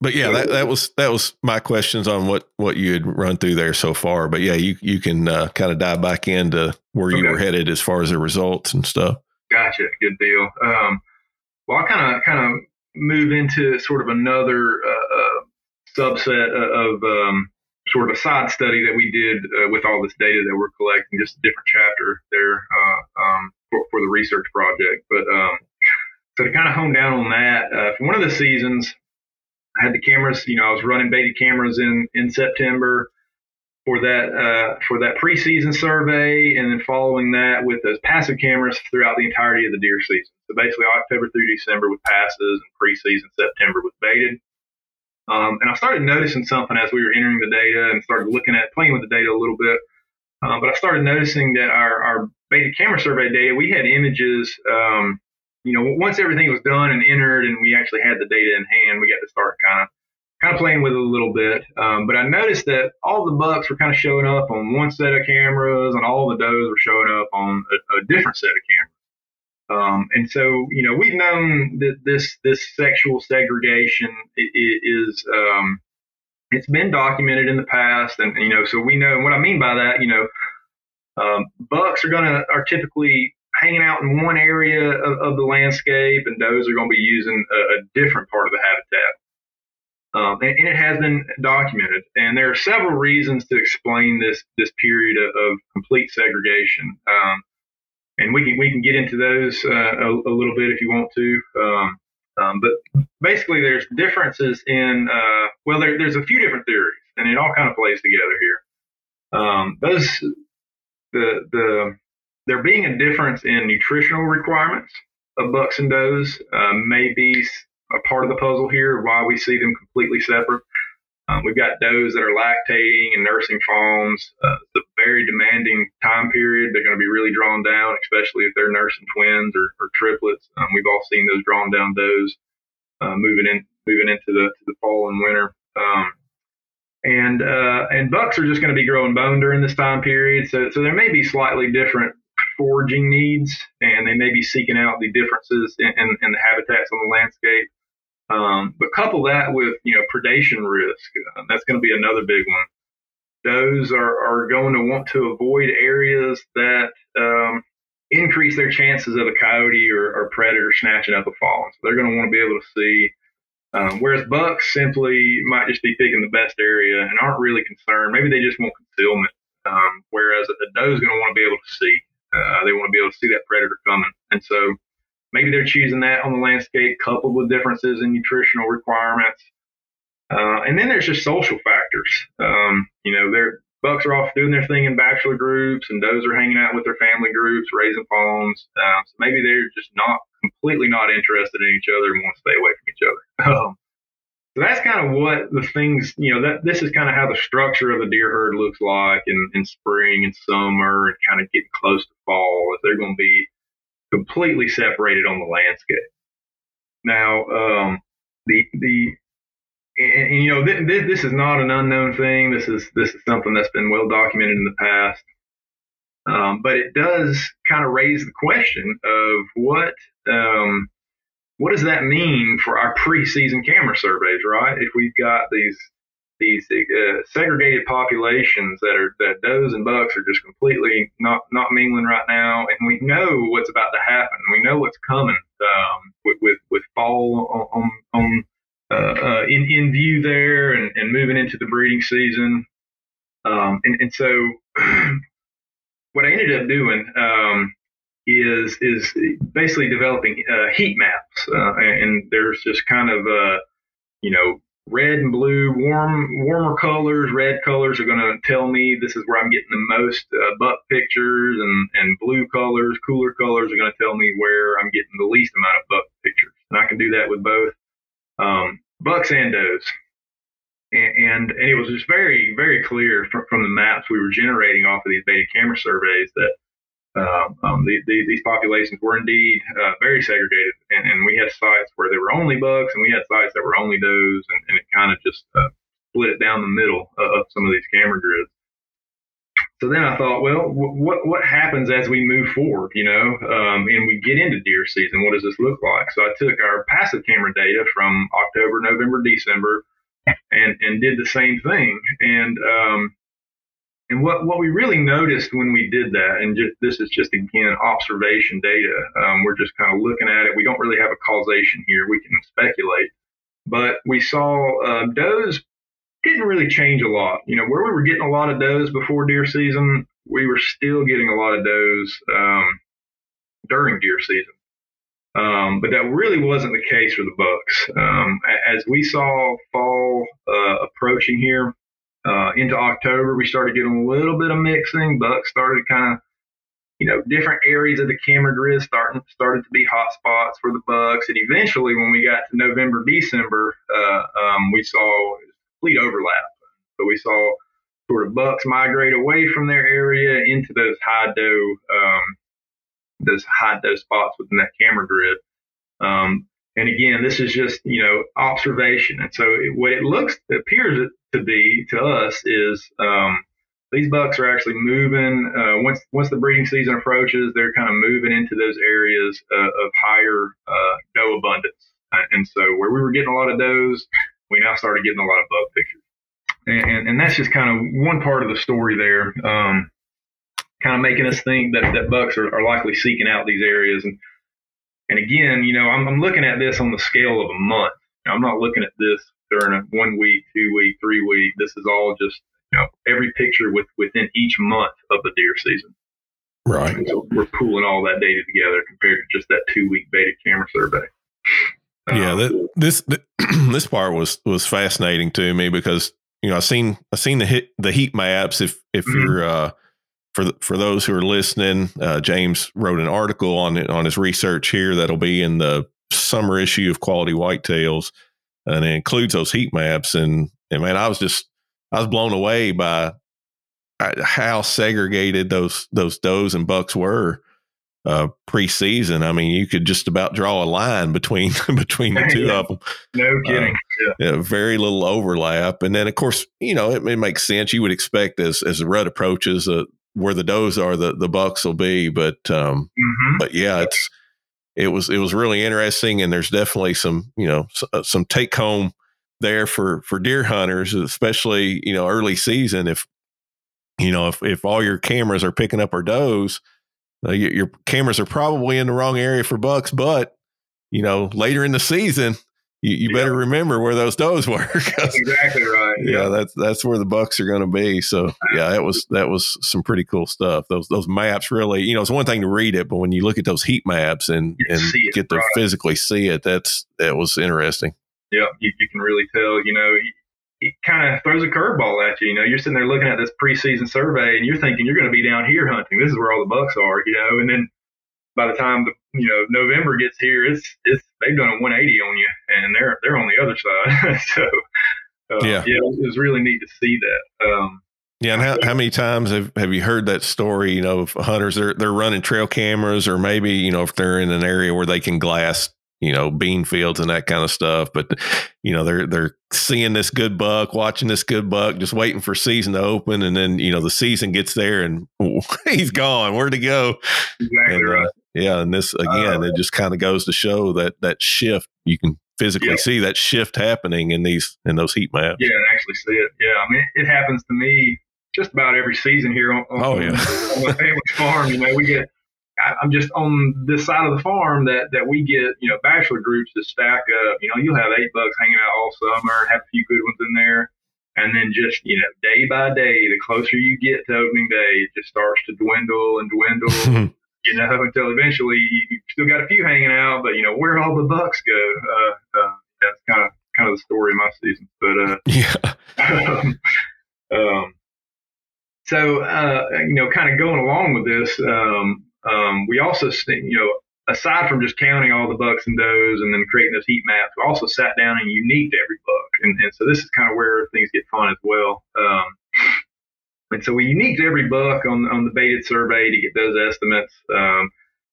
but yeah, that, that was, that was my questions on what, what you had run through there so far. But yeah, you, you can, uh, kind of dive back into where you were headed as far as the results and stuff. Gotcha. Good deal. Um, well, I kind of kind of move into sort of another uh, uh, subset of um, sort of a side study that we did uh, with all this data that we're collecting, just a different chapter there uh, um, for, for, the research project. But um, so to kind of hone down on that, uh, for one of the seasons, I had the cameras. You know, I was running baited cameras in in September for that uh, for that preseason survey, and then following that with those passive cameras throughout the entirety of the deer season. So basically, October through December with passes, and preseason September with baited. Um, and I started noticing something as we were entering the data and started looking at playing with the data a little bit. Um, but I started noticing that our, our baited camera survey data, we had images. Um, you know, once everything was done and entered, and we actually had the data in hand, we got to start kind of kind of playing with it a little bit. Um, but I noticed that all the bucks were kind of showing up on one set of cameras, and all the does were showing up on a, a different set of cameras. Um, and so, you know, we've known that this this sexual segregation is um, it's been documented in the past, and you know, so we know what I mean by that. You know, um, bucks are gonna are typically hanging out in one area of, of the landscape, and does are going to be using a, a different part of the habitat. Um, and, and, it has been documented. And there are several reasons to explain this this period of, of complete segregation. And we can we can get into those uh, a, a, little bit if you want to. Um, um but basically, there's differences in uh, well, there, there's a few different theories, and it all kind of plays together here. Um, those the the there being a difference in nutritional requirements of bucks and does uh, may be a part of the puzzle here why we see them completely separate. Um, we've got does that are lactating and nursing fawns. Uh, it's a very demanding time period. They're going to be really drawn down, especially if they're nursing twins or, or triplets. Um, we've all seen those drawn down does uh, moving in, moving into the the fall and winter. Um, and uh, and bucks are just going to be growing bone during this time period. So so there may be slightly different foraging needs, and they may be seeking out the differences in, in, in the habitats on the landscape. Um, but couple that with you know predation risk. Uh, that's going to be another big one. Those are, are going to want to avoid areas that um, increase their chances of a coyote or, or, predator snatching up a fawn. So they're going to want to be able to see Um, whereas bucks simply might just be picking the best area and aren't really concerned. Maybe they just want concealment. Um, whereas a doe is going to want to be able to see. Uh, they want to be able to see that predator coming. And so maybe they're choosing that on the landscape coupled with differences in nutritional requirements. Uh, and then there's just social factors. Um, you know, their bucks are off doing their thing in bachelor groups, and does are hanging out with their family groups, raising fawns. Uh, so maybe they're just not completely not interested in each other and want to stay away from each other. Um, so that's kind of what the things, you know, that this is kind of how the structure of the deer herd looks like in, in spring and summer and kind of getting close to fall. If they're going to be completely separated on the landscape. Now, um, the the and, and you know th- th- this is not an unknown thing. This is this is something that's been well documented in the past. Um, but it does kind of raise the question of what um, what does that mean for our preseason camera surveys, right? If we've got these these uh, segregated populations that are that does and bucks are just completely not not mingling right now, and we know what's about to happen. We know what's coming um, with, with with fall on on uh, uh, in in view there, and, and moving into the breeding season. Um, and and so what I ended up doing um, is is basically developing uh, heat maps, uh, and there's just kind of uh, you know red and blue, warm warmer colors. Red colors are going to tell me this is where I'm getting the most uh, buck pictures, and and blue colors, cooler colors are going to tell me where I'm getting the least amount of buck pictures. And I can do that with both um, bucks and does. And, and, and it was just very very clear from, from the maps we were generating off of these baited camera surveys that um, um, the, the, these populations were indeed uh, very segregated, and, and, we had sites where there were only bucks, and we had sites that were only does, and, and it kind of just uh, split it down the middle of, of, some of these camera grids. So then I thought, well, what what happens as we move forward, you know, um, and we get into deer season? What does this look like? So I took our passive camera data from October, November, December, and and did the same thing, and um, and what, what we really noticed when we did that, and just, this is just again observation data, um, we're just kind of looking at it. We don't really have a causation here. We can speculate, but we saw uh, does didn't really change a lot. You know, where we were getting a lot of does before deer season, we were still getting a lot of does um, during deer season. Um, but that really wasn't the case for the bucks. Um, as we saw fall uh, approaching here, uh, into October, we started getting a little bit of mixing. Bucks started kind of, you know, different areas of the camera grid starting started to be hot spots for the bucks. And eventually, when we got to November, December, uh, um, we saw complete overlap. So we saw sort of bucks migrate away from their area into those high doe, um, those high doe spots within that camera grid. Um, and again, this is just you know observation. And so it, what it looks it appears to be to us is um, these bucks are actually moving. Uh, once once the breeding season approaches, they're kind of moving into those areas uh, of higher uh, doe abundance. And so where we were getting a lot of does, we now started getting a lot of buck pictures. And, and, and that's just kind of one part of the story there, um, kind of making us think that, that bucks are, are likely seeking out these areas. And and again, you know, I'm, I'm looking at this on the scale of a month. I'm not looking at this during a one week, two week, three week. This is all just you know every picture with within each month of the deer season. Right. So we're pooling all that data together compared to just that two week baited camera survey. Yeah, um, that, this this part was was fascinating to me because you know I seen I seen the hit the heat maps. If if mm-hmm. you're uh, for for those who are listening, uh, James wrote an article on on his research here that'll be in the summer issue of Quality Whitetails, and it includes those heat maps. And and man, I was just I was blown away by uh, how segregated those those does and bucks were uh, preseason. I mean, you could just about draw a line between between the two yeah. of them. No kidding. Uh, yeah. yeah. very little overlap. And then, of course, you know, it, it, makes sense. You would expect as as the rut approaches, uh, where the does are, the the bucks will be. But um, mm-hmm. but yeah, it's it was it was really interesting, and there's definitely some you know uh, some take home there for for deer hunters, especially you know early season. If you know if if all your cameras are picking up our does, uh, your, your cameras are probably in the wrong area for bucks. But you know later in the season, you, you better remember where those toes were. exactly right. Yeah, that's that's where the bucks are going to be. So yeah, that was that was some pretty cool stuff. Those those maps really, you know, it's one thing to read it, but when you look at those heat maps and and it, get to right. physically see it, that's that was interesting. Yeah, you, you can really tell. You know, it kind of throws a curveball at you. You know, you're sitting there looking at this preseason survey, and you're thinking you're going to be down here hunting. This is where all the bucks are. You know, and then by the time the you know November gets here, it's it's they've done a 180 on you, and they're they're on the other side. so uh, yeah, yeah, it was really neat to see that. Um, yeah, and how, how many times have, have you heard that story? You know, of hunters they're they're running trail cameras, or maybe you know if they're in an area where they can glass you know bean fields and that kind of stuff but you know they're they're seeing this good buck watching this good buck just waiting for season to open and then you know the season gets there and he's gone where'd he go exactly and, right uh, yeah and this again uh, it just kind of goes to show that that shift you can physically yeah. see that shift happening in these in those heat maps yeah and actually see it yeah i mean it happens to me just about every season here on, on, oh, yeah. on the family farm you know we get I'm just on this side of the farm that, that we get, you know, bachelor groups to stack up. You know, you'll have eight bucks hanging out all summer, have a few good ones in there. And then just, you know, day by day, the closer you get to opening day, it just starts to dwindle and dwindle, you know, until eventually you still got a few hanging out, but, you know, where all the bucks go? Uh, uh, that's kind of kind of the story of my season. But, uh, yeah. um, um, so, uh, you know, kind of going along with this, um, um, we also, you know, aside from just counting all the bucks and does and then creating those heat maps, we also sat down and uniqued every buck. And, and so this is kind of where things get fun as well. Um, and so we uniqued every buck on, on the baited survey to get those estimates. Um,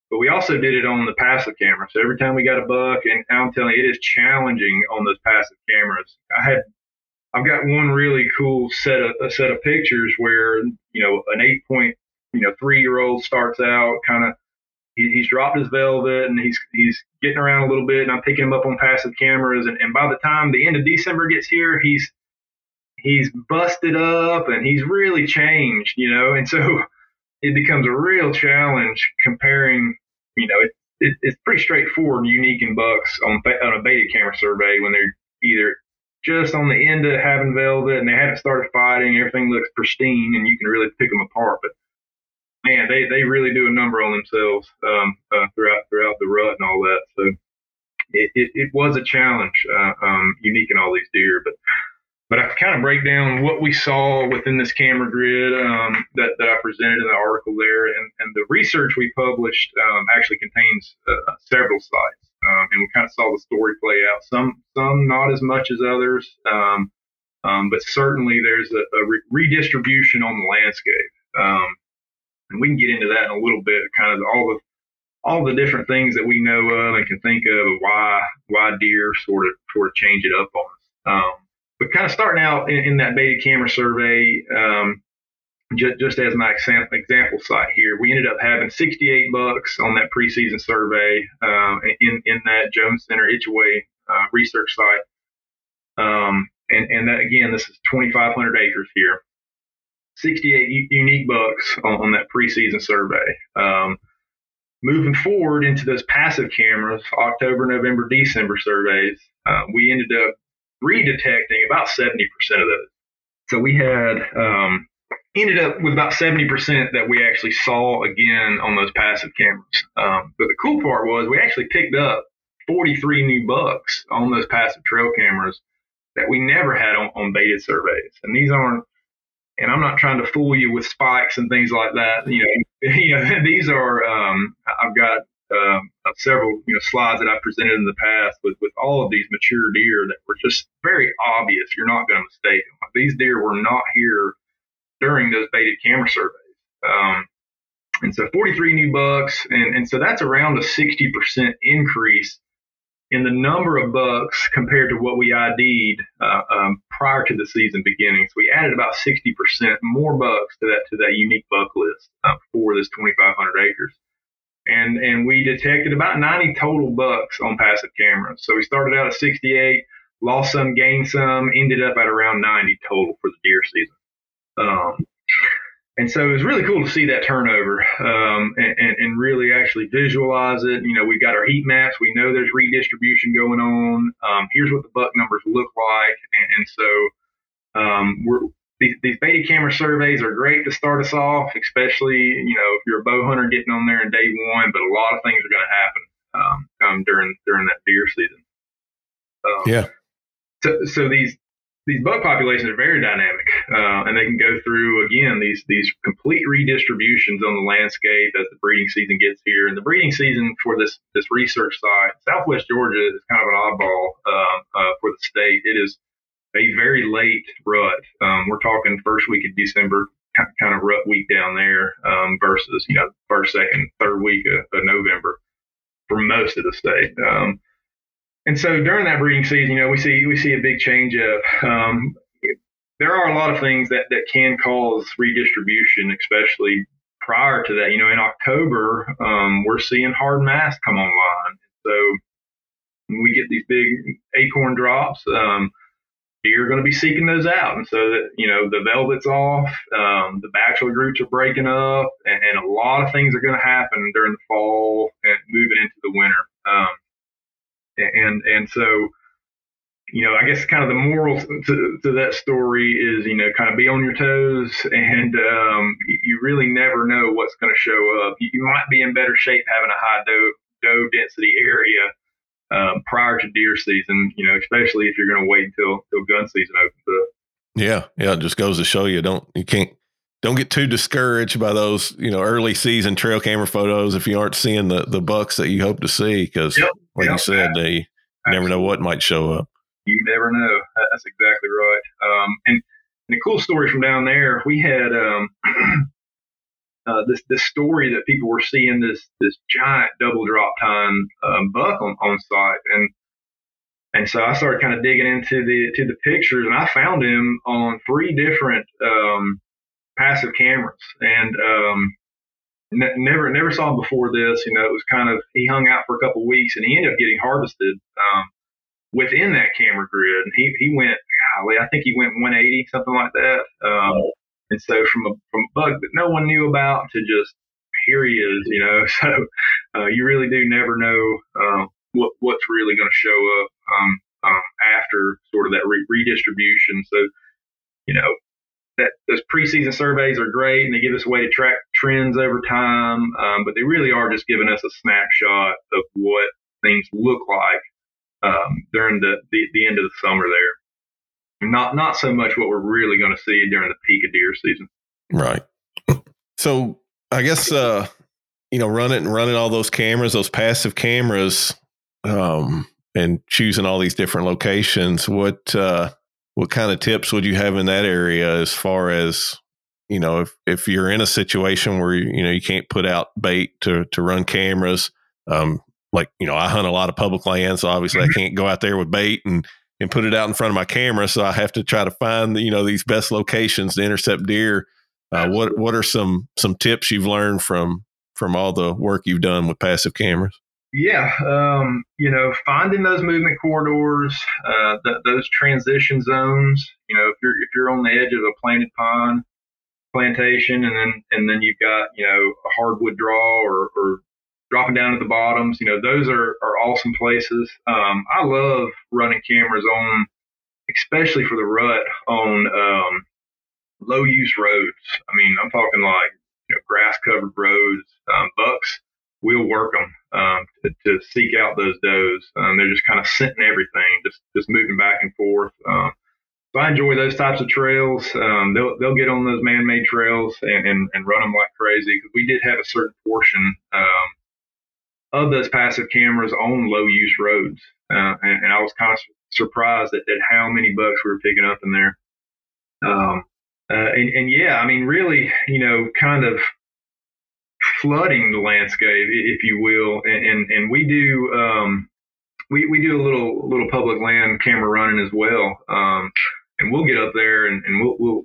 but we also did it on the passive camera. So every time we got a buck, and I'm telling you, it is challenging on those passive cameras. I had, I've got one really cool set of a set of pictures where you know an eight point you know, three year old starts out kind of, he, he's dropped his velvet and he's, he's getting around a little bit and I'm picking him up on passive cameras. And, and by the time the end of December gets here, he's, he's busted up and he's really changed, you know, and so it becomes a real challenge comparing, you know, it, it, it's pretty straightforward, unique in bucks on, on a baited camera survey when they're either just on the end of having velvet and they haven't started fighting, everything looks pristine and you can really pick them apart. But man, they, they really do a number on themselves um, uh, throughout throughout the rut and all that. So it, it, it was a challenge, uh, um, unique in all these deer. But but I kind of break down what we saw within this camera grid um, that, that I presented in the article there, and, and the research we published um, actually contains uh, several sites, um, and we kind of saw the story play out. Some some not as much as others. Um, um, but certainly there's a, a re- redistribution on the landscape. Um, and we can get into that in a little bit. Kind of all the all the different things that we know of and can think of why why deer sort of sort of change it up on us. Um, but kind of starting out in, in that baited camera survey, um, just, just as my example, example site here, we ended up having 68 bucks on that preseason survey uh, in in that Jones Center Ichauway uh, research site. Um, and, and that again, this is 2,500 acres here. 68 unique bucks on, on that preseason survey. Um, moving forward into those passive cameras, October, November, December surveys, uh, we ended up redetecting about 70% of those. So we had um, ended up with about 70% that we actually saw again on those passive cameras. Um, but the cool part was we actually picked up 43 new bucks on those passive trail cameras that we never had on, on baited surveys. And these aren't and I'm not trying to fool you with spikes and things like that. You know, you know these are um, I've got um, several you know slides that I've presented in the past with with all of these mature deer that were just very obvious. You're not going to mistake them. These deer were not here during those baited camera surveys. Um, and so 43 new bucks, and, and so that's around a 60% increase in the number of bucks compared to what we ID'd uh, um, prior to the season beginning. So we added about 60% more bucks to that to that unique buck list uh, for this 2,500 acres. And and we detected about 90 total bucks on passive cameras. So we started out at 68, lost some, gained some, ended up at around 90 total for the deer season. Um, and so it was really cool to see that turnover um, and, and, and, really actually visualize it. You know, we've got our heat maps. We know there's redistribution going on. Um, here's what the buck numbers look like. And, and so um, we're, these, these baited camera surveys are great to start us off, especially, you know, if you're a bow hunter getting on there in day one, but a lot of things are going to happen um, during during that deer season. Um, yeah. So, so these these buck populations are very dynamic, uh, and they can go through again these these complete redistributions on the landscape as the breeding season gets here. And the breeding season for this this research site, Southwest Georgia, is kind of an oddball uh, uh, for the state. It is a very late rut. Um, we're talking first week of December, kind of rut week down there, um, versus you know first, second, third week of, of November for most of the state. Um, and so during that breeding season, you know, we see we see a big change of. Um, there are a lot of things that, that can cause redistribution, especially prior to that. You know, in October, um, we're seeing hard mass come online. So we get these big acorn drops. Um, are going to be seeking those out. And so that, you know, the velvet's off, um, the bachelor groups are breaking up, and, and, a lot of things are going to happen during the fall and moving into the winter. Um, and and so you know, I guess kind of the moral to, to that story is, you know, kind of be on your toes and um, you really never know what's going to show up. You, might be in better shape having a high doe, doe density area um, prior to deer season, you know, especially if you're going to wait until, until gun season opens up. Yeah. Yeah. It just goes to show you don't, you can't, don't get too discouraged by those, you know, early season trail camera photos if you aren't seeing the, the bucks that you hope to see. Cause yep, like yep, you said, they, never know what might show up. You never know. That's exactly right. Um, and, and a cool story from down there, we had um, uh, this this story that people were seeing this this giant double drop tine um, buck on, on site, and and so I started kind of digging into the to the pictures, and I found him on three different um, passive cameras, and um, never never saw him before this. You know, it was kind of he hung out for a couple of weeks and he ended up getting harvested um, within that camera grid. And he he went, golly, I think he went 180 something like that. Um, and so from a from a bug that no one knew about to just here he is, you know. So uh, you really do never know uh, what what's really going to show up um, um, after sort of that re- redistribution. So you know, that those preseason surveys are great and they give us a way to track trends over time, um, but they really are just giving us a snapshot of what things look like um, during the, the, the end of the summer there. Not not so much what we're really going to see during the peak of deer season. Right. So I guess uh, you know running running all those cameras, those passive cameras, um, and choosing all these different locations. What uh, what kind of tips would you have in that area as far as you know if if you're in a situation where you know you can't put out bait to to run cameras um like you know I hunt a lot of public land so obviously mm-hmm. I can't go out there with bait and and put it out in front of my camera. So I have to try to find the, you know these best locations to intercept deer. Uh, what what are some some tips you've learned from from all the work you've done with passive cameras? Yeah, um, you know, finding those movement corridors, uh, th- those transition zones. You know, if you're if you're on the edge of a planted pine plantation, and then and then you've got you know a hardwood draw or, or dropping down at the bottoms. You know, those are are awesome places. Um, I love running cameras on, especially for the rut on um, low use roads. I mean, I'm talking like you know grass covered roads. Um, bucks we'll work them um, to, to, seek out those does. Um, they're just kind of scenting everything, just just moving back and forth. Um, so I enjoy those types of trails. Um, they'll they'll get on those man-made trails and, and, and run them like crazy we did have a certain portion of those passive cameras on low-use roads, uh, and, and, I was kind of surprised at, at how many bucks we were picking up in there. Um, uh, and, and yeah, I mean, really, you know, kind of flooding the landscape, if you will. And and, and we do um, we we do a little little public land camera running as well. Um, and we'll get up there and, and we'll, we'll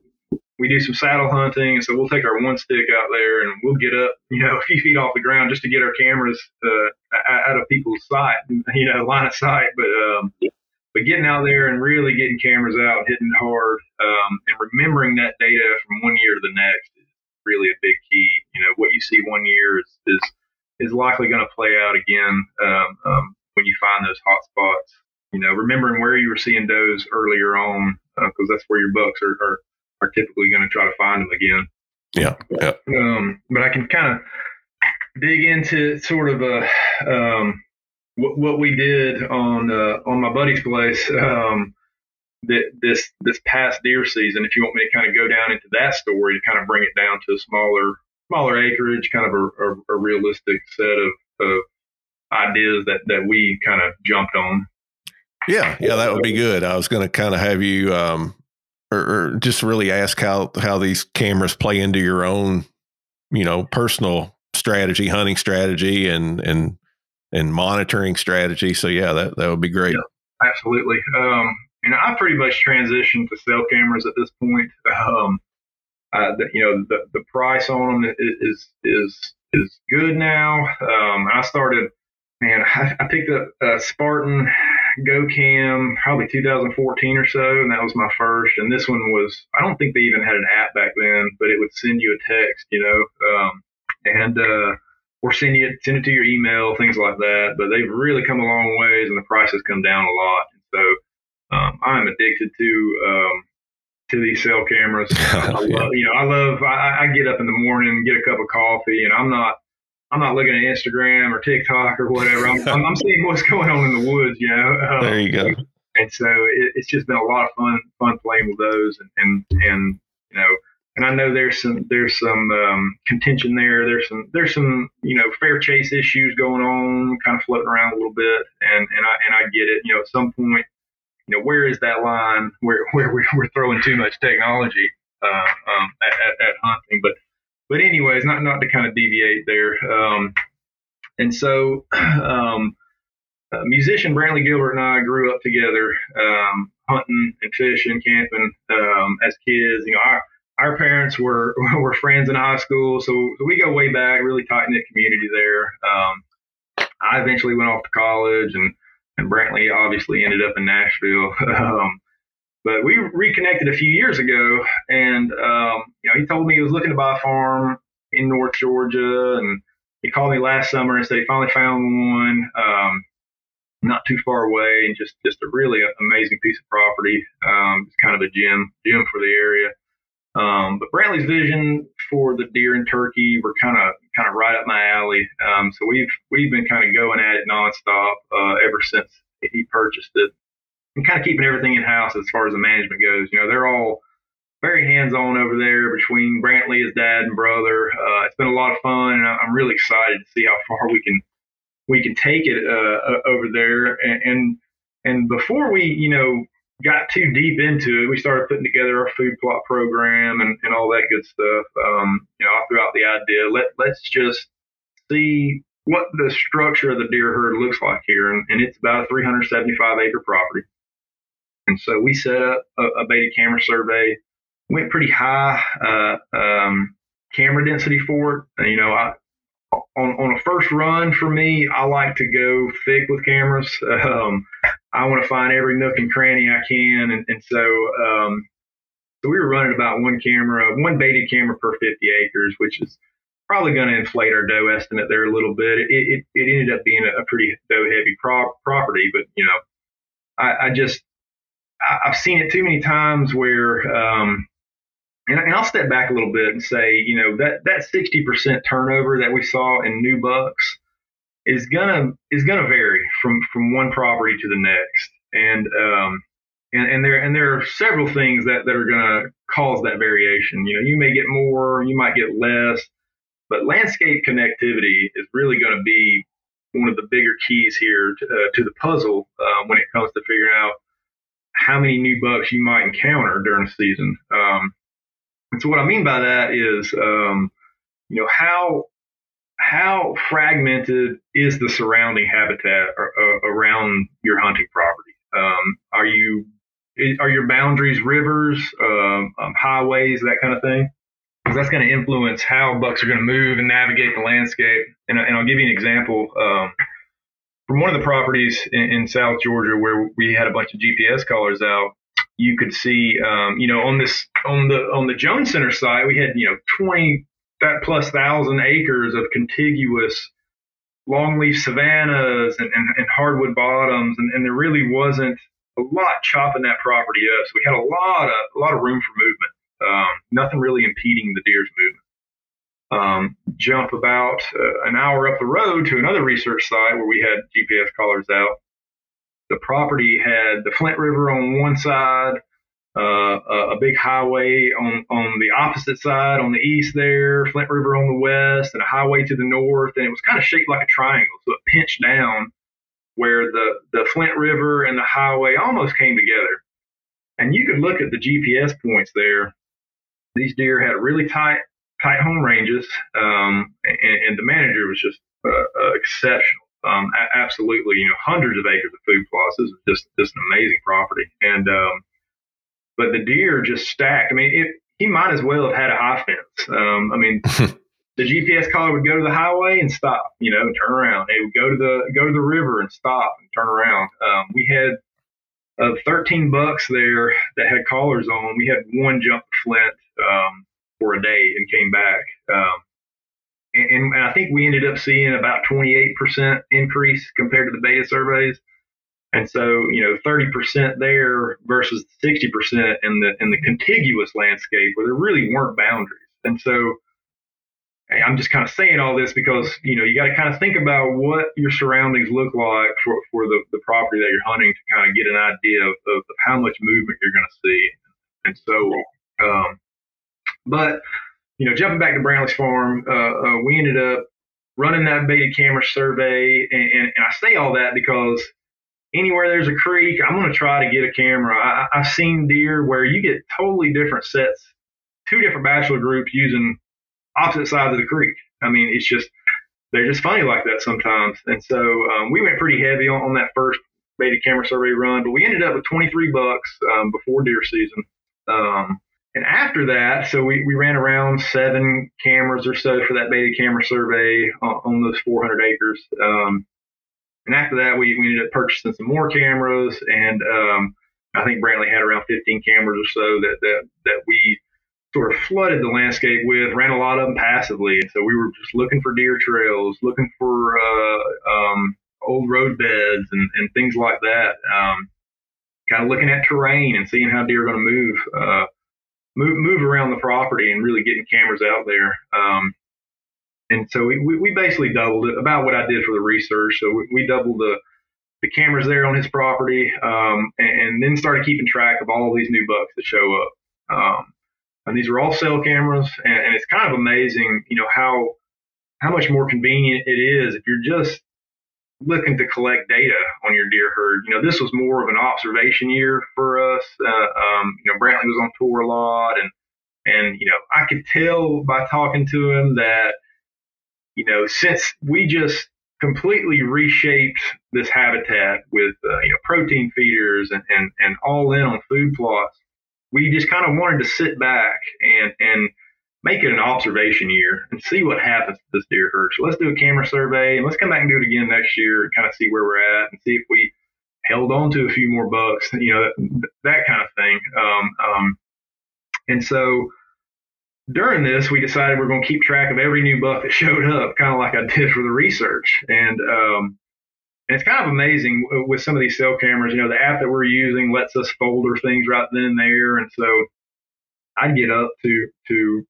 we do some saddle hunting, and so we'll take our one stick out there and we'll get up, you know, a few feet off the ground just to get our cameras uh, out of people's sight, you know, line of sight. But um, but getting out there and really getting cameras out, hitting hard, um, and remembering that data from one year to the next is really a big key. You know, what you see one year is is, is likely going to play out again um, um, when you find those hot spots. You know, remembering where you were seeing does earlier on because uh, that's where your bucks are are, are typically going to try to find them again. Yeah, yeah. Um, but I can kind of dig into sort of a um, what, what we did on uh, on my buddy's place um, that this this past deer season. If you want me to kind of go down into that story to kind of bring it down to a smaller smaller acreage, kind of a, a, a realistic set of, of ideas that that we kind of jumped on. Yeah, yeah, that would be good. I was going to kind of have you, um, or, or just really ask how how these cameras play into your own, you know, personal strategy, hunting strategy, and and and monitoring strategy. So yeah, that that would be great. Yeah, absolutely. Um, know, I pretty much transitioned to cell cameras at this point. Um, uh, the, you know, the the price on them is is is good now. Um, I started, man, I, I picked up a Spartan GoCam probably 2014 or so, and that was my first. And this one was, I don't think they even had an app back then, but it would send you a text, you know. Um, and uh, or send it send it to your email, things like that. But they've really come a long ways, and the price has come down a lot. And so um, I'm addicted to um, to these cell cameras. I love, you know, I love. I, I get up in the morning, get a cup of coffee, and I'm not. I'm not looking at Instagram or TikTok or whatever. I'm, I'm, I'm seeing what's going on in the woods, you know. Um, there you go. And so it, it's just been a lot of fun, fun playing with those, and and, and you know, and I know there's some there's some um, contention there. There's some there's some you know fair chase issues going on, kind of floating around a little bit, and and I and I get it. You know, at some point, you know, where is that line where where we're throwing too much technology uh, um, at, at, at, hunting? But but anyways, not not to kind of deviate there. Um, and so, um, uh, musician Brantley Gilbert and I grew up together, um, hunting and fishing, camping um, as kids. You know, I our parents were were friends in high school, so we go way back. Really tight knit community there. Um, I eventually went off to college, and and Brantley obviously ended up in Nashville. but we reconnected a few years ago, and um, you know he told me he was looking to buy a farm in North Georgia, and he called me last summer and said he finally found one. Um, not too far away, and just just a really amazing piece of property. Um, it's kind of a gem gem for the area. Um, but Brantley's vision for the deer and turkey were kind of kind of right up my alley. Um, so we've we've been kind of going at it nonstop uh, ever since he purchased it, and kind of keeping everything in house as far as the management goes. You know, they're all very hands on over there between Brantley, his dad, and brother. Uh, it's been a lot of fun, and I'm really excited to see how far we can we can take it uh, over there. And, and and before we, you know, got too deep into it, we started putting together our food plot program and, and all that good stuff. Um, you know, I threw out the idea, let, let's just see what the structure of the deer herd looks like here. And, and it's about a 375 acre property. And so we set up a, a baited camera survey, went pretty high uh, um, camera density for it. you know, I, on, on a first run for me, I like to go thick with cameras. Um, I want to find every nook and cranny I can, and, and so um, so we were running about one camera, one baited camera per 50 acres, which is probably going to inflate our doe estimate there a little bit. It, it, it ended up being a, pretty doe heavy pro- property, but you know, I, I just I, have seen it too many times where um, and, and I'll step back a little bit and say, you know, that that 60% turnover that we saw in new bucks is gonna is gonna vary from from one property to the next, and um, and, and there and there are several things that that are gonna cause that variation. You know, you may get more, you might get less, but landscape connectivity is really going to be one of the bigger keys here to, uh, to the puzzle uh, when it comes to figuring out how many new bucks you might encounter during the season. Um, and so what I mean by that is, um, you know, how how fragmented is the surrounding habitat uh, around your hunting property? Um, are you are your boundaries rivers, um, um, highways, that kind of thing? Because that's going to influence how bucks are going to move and navigate the landscape. And, and I'll give you an example um, from one of the properties in, in South Georgia where we had a bunch of GPS collars out you could see, um, you know, on this on the on the Jones Center site, we had you know 20 that plus thousand acres of contiguous longleaf savannas and, and, and hardwood bottoms, and, and, there really wasn't a lot chopping that property up. So we had a lot of a lot of room for movement. Um, nothing really impeding the deer's movement. Um, jump about uh, an hour up the road to another research site where we had GPS collars out. The property had the Flint River on one side, uh, a big highway on, on the opposite side on the east there, Flint River on the west, and a highway to the north. And it was kind of shaped like a triangle. So it pinched down where the, the Flint River and the highway almost came together. And you could look at the GPS points there. These deer had really tight, tight home ranges, um, and, and, the manager was just uh, uh, exceptional. Um, absolutely, you know, hundreds of acres of food plots. This is just, just an amazing property. And, um, but the deer just stacked. I mean, it, he might as well have had a high fence. Um, I mean, the GPS collar would go to the highway and stop, you know, and turn around. It would go to the go to the river and stop and turn around. Um, we had uh, 13 bucks there that had collars on. We had one jump to Flint um, for a day and came back. Um, and, and, I think we ended up seeing about 28% increase compared to the baited surveys. And so, you know, 30% there versus 60% in the in the contiguous landscape where there really weren't boundaries. And so I'm just kind of saying all this because, you know, you got to kind of think about what your surroundings look like for, for the, the property that you're hunting to kind of get an idea of, of, how much movement you're going to see. And so, um, but, you know, jumping back to Brantley's farm, uh, uh, we ended up running that baited camera survey. And, and, and I say all that because anywhere there's a creek, I'm going to try to get a camera. I, I've seen deer where you get totally different sets, two different bachelor groups using opposite sides of the creek. I mean, it's just, they're just funny like that sometimes. And so um, we went pretty heavy on, on, that first baited camera survey run, but we ended up with 23 bucks um, before deer season. Um, and after that, so we, we ran around seven cameras or so for that baited camera survey on, on those 400 acres. Um, and after that, we, we ended up purchasing some more cameras, and um, I think Brantley had around 15 cameras or so that that that we sort of flooded the landscape with. Ran a lot of them passively, And so we were just looking for deer trails, looking for uh, um, old road beds and, and things like that. Um, kind of looking at terrain and seeing how deer are going to move. Uh, move move around the property and really getting cameras out there. Um, and so we, we basically doubled it about what I did for the research. So we, we doubled the the cameras there on his property, um, and, and, then started keeping track of all of these new bucks that show up. Um, and these are all cell cameras, and, and, it's kind of amazing, you know, how how much more convenient it is if you're just looking to collect data on your deer herd. You know, this was more of an observation year for us. Uh, um, you know, Brantley was on tour a lot, and and you know, I could tell by talking to him that you know, since we just completely reshaped this habitat with uh, you know protein feeders and, and and all in on food plots, we just kind of wanted to sit back and and make it an observation year and see what happens to this deer herd. So let's do a camera survey and let's come back and do it again next year and kind of see where we're at and see if we held on to a few more bucks, you know, that, that kind of thing. Um, um, and so during this, we decided we're going to keep track of every new buck that showed up, kind of like I did for the research. And, um, and it's kind of amazing with some of these cell cameras. You know, the app that we're using lets us folder things right then and there. And so I'd get up to, to,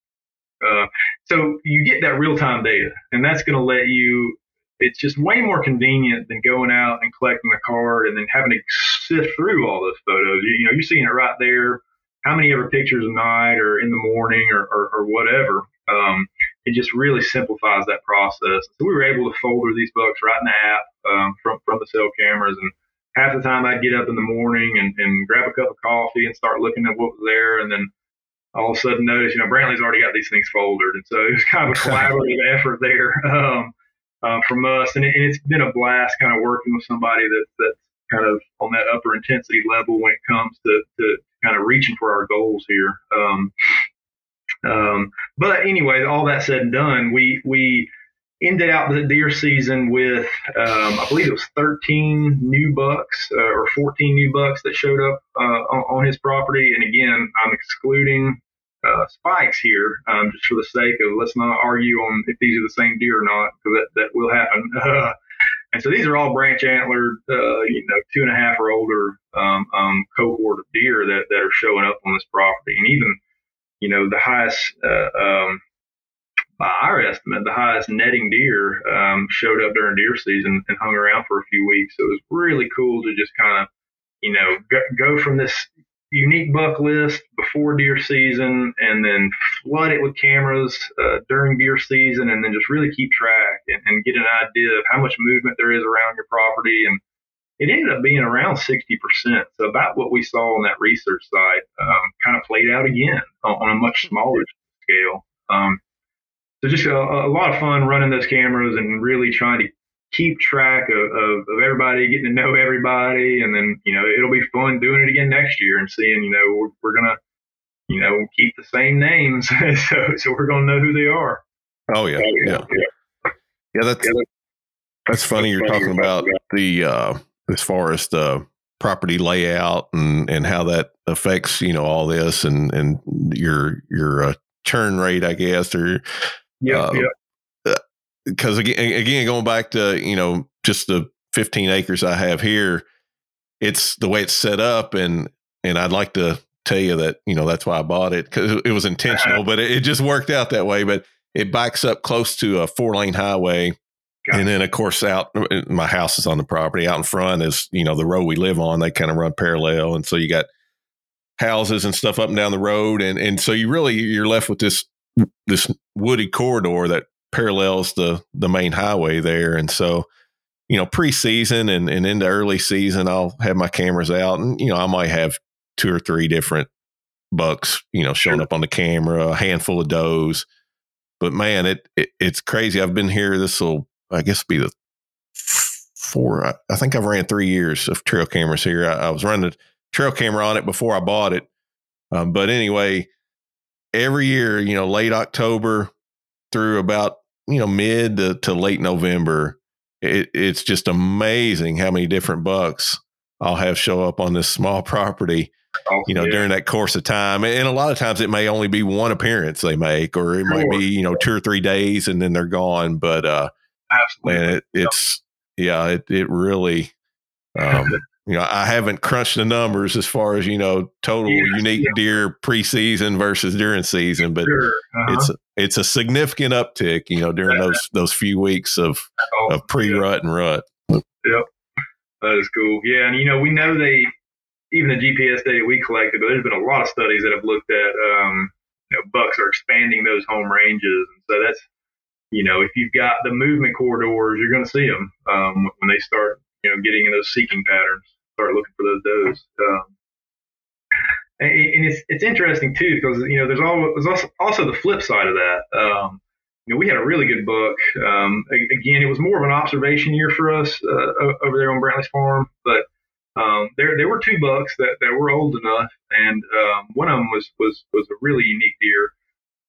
uh, so you get that real time data, and that's going to let you, it's just way more convenient than going out and collecting a card and then having to sift through all those photos. You, you know, you're seeing it right there how many ever pictures a night or in the morning or, or, or whatever. Um, it just really simplifies that process. So we were able to folder these books right in the app um, from from the cell cameras, and half the time I'd get up in the morning and, and grab a cup of coffee and start looking at what was there, and then all of a sudden notice, you know, Brantley's already got these things folded, and so it was kind of a collaborative effort there um, uh, from us, and, it, and, it's been a blast kind of working with somebody that that's kind of on that upper intensity level when it comes to, to kind of reaching for our goals here. Um, um, but anyway, all that said and done, we we ended out the deer season with um, I believe it was 13 new bucks uh, or 14 new bucks that showed up uh, on, on, his property. And again, I'm excluding uh, spikes here, um, just for the sake of let's not argue on if these are the same deer or not, because that, that will happen. and so these are all branch antlered, uh, you know, two and a half or older um, um, cohort of deer that, that are showing up on this property. And even, you know, the highest, uh, um, by our estimate, the highest netting deer um, showed up during deer season and hung around for a few weeks. So it was really cool to just kind of, you know, go, go from this unique buck list before deer season and then flood it with cameras uh, during deer season and then just really keep track and, and, get an idea of how much movement there is around your property. And it ended up being around 60% so about what we saw on that research site um, kind of played out again on, on a much smaller scale. Um, so just a, a, lot of fun running those cameras and really trying to keep track of, of, of, everybody, getting to know everybody, and then you know it'll be fun doing it again next year and seeing you know we're, we're gonna you know keep the same names, so so we're gonna know who they are. Oh yeah, yeah, yeah. yeah that's that's funny. You're talking about the uh, as far as the property layout and and how that affects you know all this and and your your uh, churn rate, I guess, or yeah, uh, yeah because again, again, going back to you know just the 15 acres I have here, it's the way it's set up, and and I'd like to tell you that you know that's why I bought it because it was intentional, but it, it, just worked out that way. But it backs up close to a four lane highway. And then, of course, out uh, my house is on the property. Out in front is you know the road we live on. They kind of run parallel, and so you got houses and stuff up and down the road, and and so you really you're left with this this wooded corridor that parallels the the main highway there, and so you know preseason and and into early season, I'll have my cameras out, and you know I might have two or three different bucks, you know, showing up on the camera, a handful of does. But man, it, it it's crazy. I've been here. This will, I guess, be the four. I, I, think I've ran three years of trail cameras here. I, I was running a trail camera on it before I bought it. Um, but anyway, every year, you know, late October through about you know mid to, to late November, it, it's just amazing how many different bucks I'll have show up on this small property. Oh, you know, yeah. during that course of time, and a lot of times it may only be one appearance they make, or it sure. might be you know two or three days, and then they're gone. But uh, absolutely, man, it, it's yeah, it it really um, you know, I haven't crunched the numbers as far as you know total unique yeah. deer preseason versus during season, but sure. uh-huh. it's it's a significant uptick, you know, during those those few weeks of oh, of pre rut and rut. Yep, that is cool. Yeah, and you know, we know they even the GPS data we collected, but there's been a lot of studies that have looked at um, you know, bucks are expanding those home ranges, and so that's you know, if you've got the movement corridors, you're going to see them um, when they start you know getting in those seeking patterns start looking for those does. Um, and, it's it's interesting too because you know there's, all, also the flip side of that. Um, you know, we had a really good book. Um, again, it was more of an observation year for us uh, over there on Brantley's farm, but um, there there were two bucks that, that were old enough, and um, one of them was was was a really unique deer.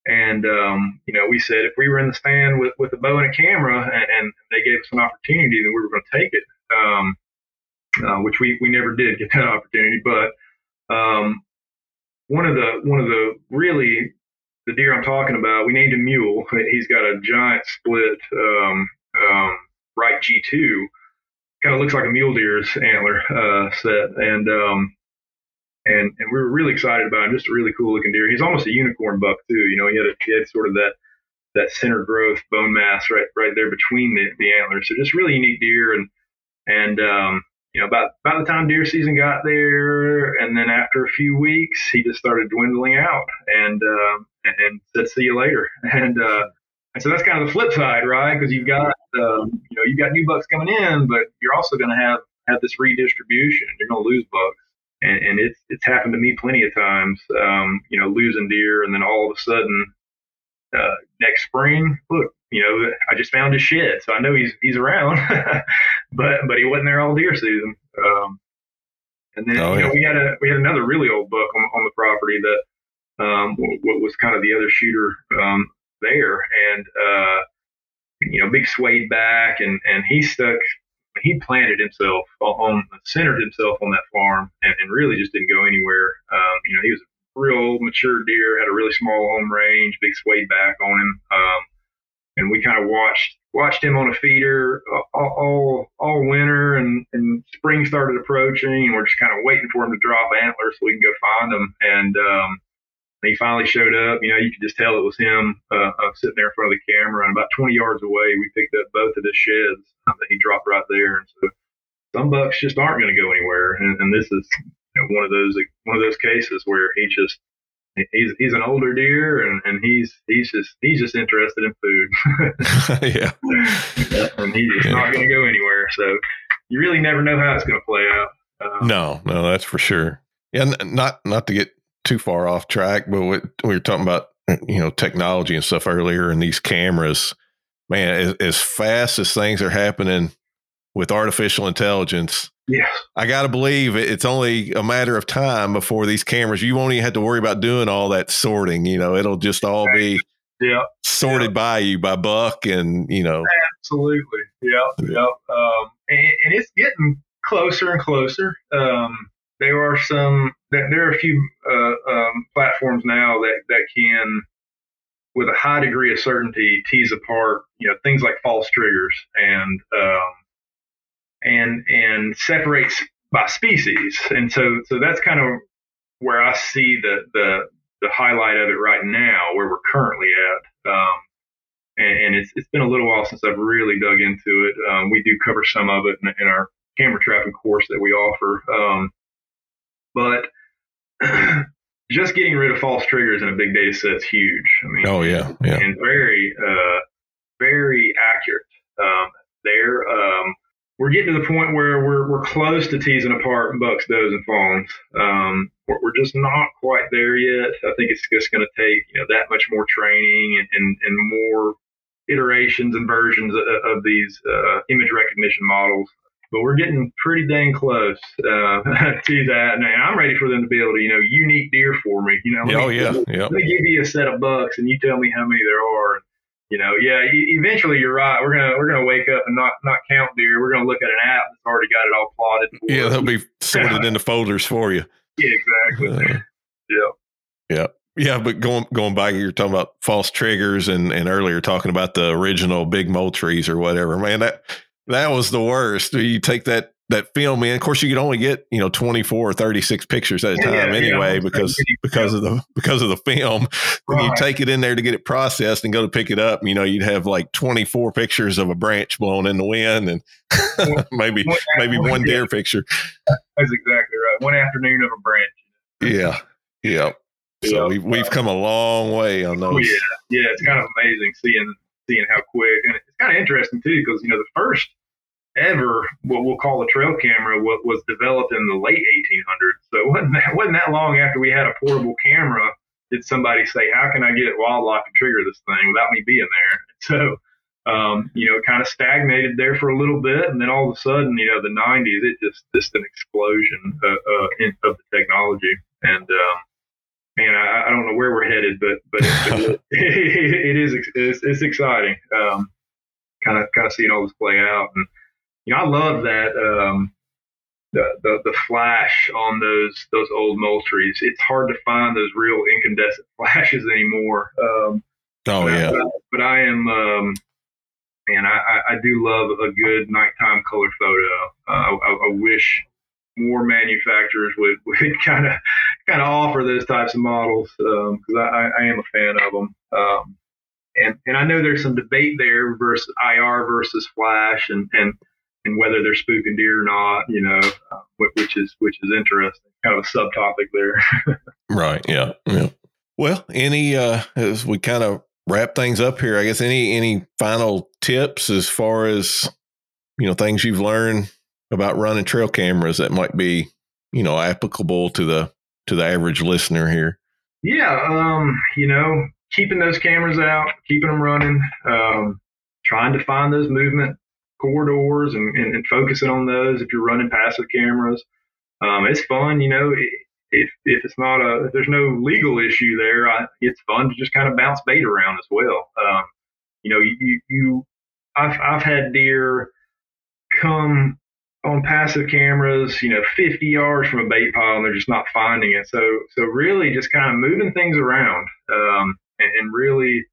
And um, you know, we said if we were in the stand with, with a bow and a camera, and, and they gave us an opportunity, then we were going to take it. Um, uh, which we, we never did get that opportunity. But um, one of the one of the really the deer I'm talking about, we named him Mule. He's got a giant split um, um, right G2. Kind of looks like a mule deer's antler uh, set, and um, and and we were really excited about him. Just a really cool looking deer. He's almost a unicorn buck too. You know, he had a, he had sort of that that center growth bone mass right right there between the, the antlers. So just really unique deer, and and um, you know, about about the time deer season got there, and then after a few weeks, he just started dwindling out, and um, and said, "See you later." And uh, and so that's kind of the flip side, right? Because you've got um, you know you've got new bucks coming in, but you're also going to have have this redistribution. You're going to lose bucks, and, and it's it's happened to me plenty of times. Um, you know, losing deer, and then all of a sudden, uh, next spring, look, you know, I just found his shed, so I know he's he's around, but but he wasn't there all deer season. Um, and then oh, you know, we had a we had another really old buck on, on the property that um, what was kind of the other shooter um, there, and uh, you know, big swayed back, and and he stuck. He planted himself on, centered himself on that farm, and, and really just didn't go anywhere. Um, you know, he was a real old mature deer, had a really small home range, big swayed back on him. Um, and we kind of watched watched him on a feeder all all, winter, and, and spring started approaching, and we're just kind of waiting for him to drop antlers so we can go find him. And um, he finally showed up. You know, you could just tell it was him uh, uh, sitting there in front of the camera. And about 20 yards away, we picked up both of his sheds that he dropped right there. And so some bucks just aren't going to go anywhere, and, and this is you know, one of those one of those cases where he just he's he's an older deer and, and he's he's just he's just interested in food. yeah. and he's just yeah. not going to go anywhere. So you really never know how it's going to play out. Um, no, no, that's for sure. Yeah, not not to get too far off track, but we, we were talking about you know technology and stuff earlier, and these cameras, man, as, as fast as things are happening with artificial intelligence, Yes. I got to believe it's only a matter of time before these cameras, you won't even have to worry about doing all that sorting. You know, it'll just all be yeah. sorted by you by Buck and, you know. Absolutely. Yep. Yep. Um, and, and, it's getting closer and closer. Um, there are some, there are a few uh, um, platforms now that, that can, with a high degree of certainty, tease apart, you know, things like false triggers and, um, and and separates by species. And so so that's kind of where I see the the the highlight of it right now, where we're currently at. Um, and, and, it's it's been a little while since I've really dug into it. Um, we do cover some of it in, in, our camera trapping course that we offer. Um, but just getting rid of false triggers in a big data set is huge. I mean, oh yeah, yeah, and very uh, very accurate. Um, there, um, we're getting to the point where we're, we're close to teasing apart bucks, does, and fawns. Um, we're, we're, just not quite there yet. I think it's just going to take you know that much more training and, and, and more iterations and versions of, of these uh, image recognition models. But we're getting pretty dang close uh, to that, and I'm ready for them to be able to, you know, unique deer for me. You know, oh yeah, yeah. Let me give you a set of bucks, and you tell me how many there are. You know, yeah, eventually you're right. We're gonna we're gonna wake up and not not count deer. We're gonna look at an app that's already got it all plotted. yeah, us. they'll be sorted into folders for you. Yeah, exactly. Uh, yeah. Yeah. Yeah, but going going back, you're talking about false triggers and and earlier talking about the original big Moultries or whatever. Man, that that was the worst. You take that that film in. Of course, you could only get you know twenty four or thirty six pictures at a time yeah, anyway yeah, because because of the because of the film. When right. you take it in there to get it processed and go to pick it up, you know you'd have like twenty four pictures of a branch blown in the wind and maybe one, maybe one, one deer yeah. picture. That's exactly right. One afternoon of a branch. Yeah, yeah. So we've we've come a long way on oh, those. yeah, yeah. It's kind of amazing seeing seeing how quick, and it's kind of interesting too because you know the first ever what we'll call a trail camera what was developed in the late 1800s. So it wasn't that, wasn't that long after we had a portable camera did somebody say, how can I get wildlife to trigger this thing without me being there? So, um, you know, it kind of stagnated there for a little bit. And then all of a sudden, you know, the 90s, it just, just an explosion uh, uh, in, of the technology. And, um, man, I, I, don't know where we're headed, but, but it, it, it is, it's, it's exciting. Um, kind of, kind of seeing all this play out. And, you know, I love that um, the, the the flash on those those old Moultries. It's hard to find those real incandescent flashes anymore. Um, oh yeah, I, but I am. Um, man, I, I do love a good nighttime color photo. Uh, I, I wish more manufacturers would, would kind of kind of offer those types of models because um, I, I, am a fan of them. Um, and and I know there's some debate there versus IR versus flash, and and and whether they're spooking deer or not, you know, uh, which is which is interesting. Kind of a subtopic there. right. Yeah. Yeah. Well, any uh, as we kind of wrap things up here, I guess any any final tips as far as you know things you've learned about running trail cameras that might be you know applicable to the to the average listener here. Yeah. Um. You know, keeping those cameras out, keeping them running. Um. Trying to find those movement corridors and, and, and, focusing on those if you're running passive cameras. Um, it's fun, you know. If if it's not a if there's no legal issue there, I, it's fun to just kind of bounce bait around as well. Um, you know, you you I've I've had deer come on passive cameras, you know, 50 yards from a bait pile and they're just not finding it. So, so really just kind of moving things around um, and, and, really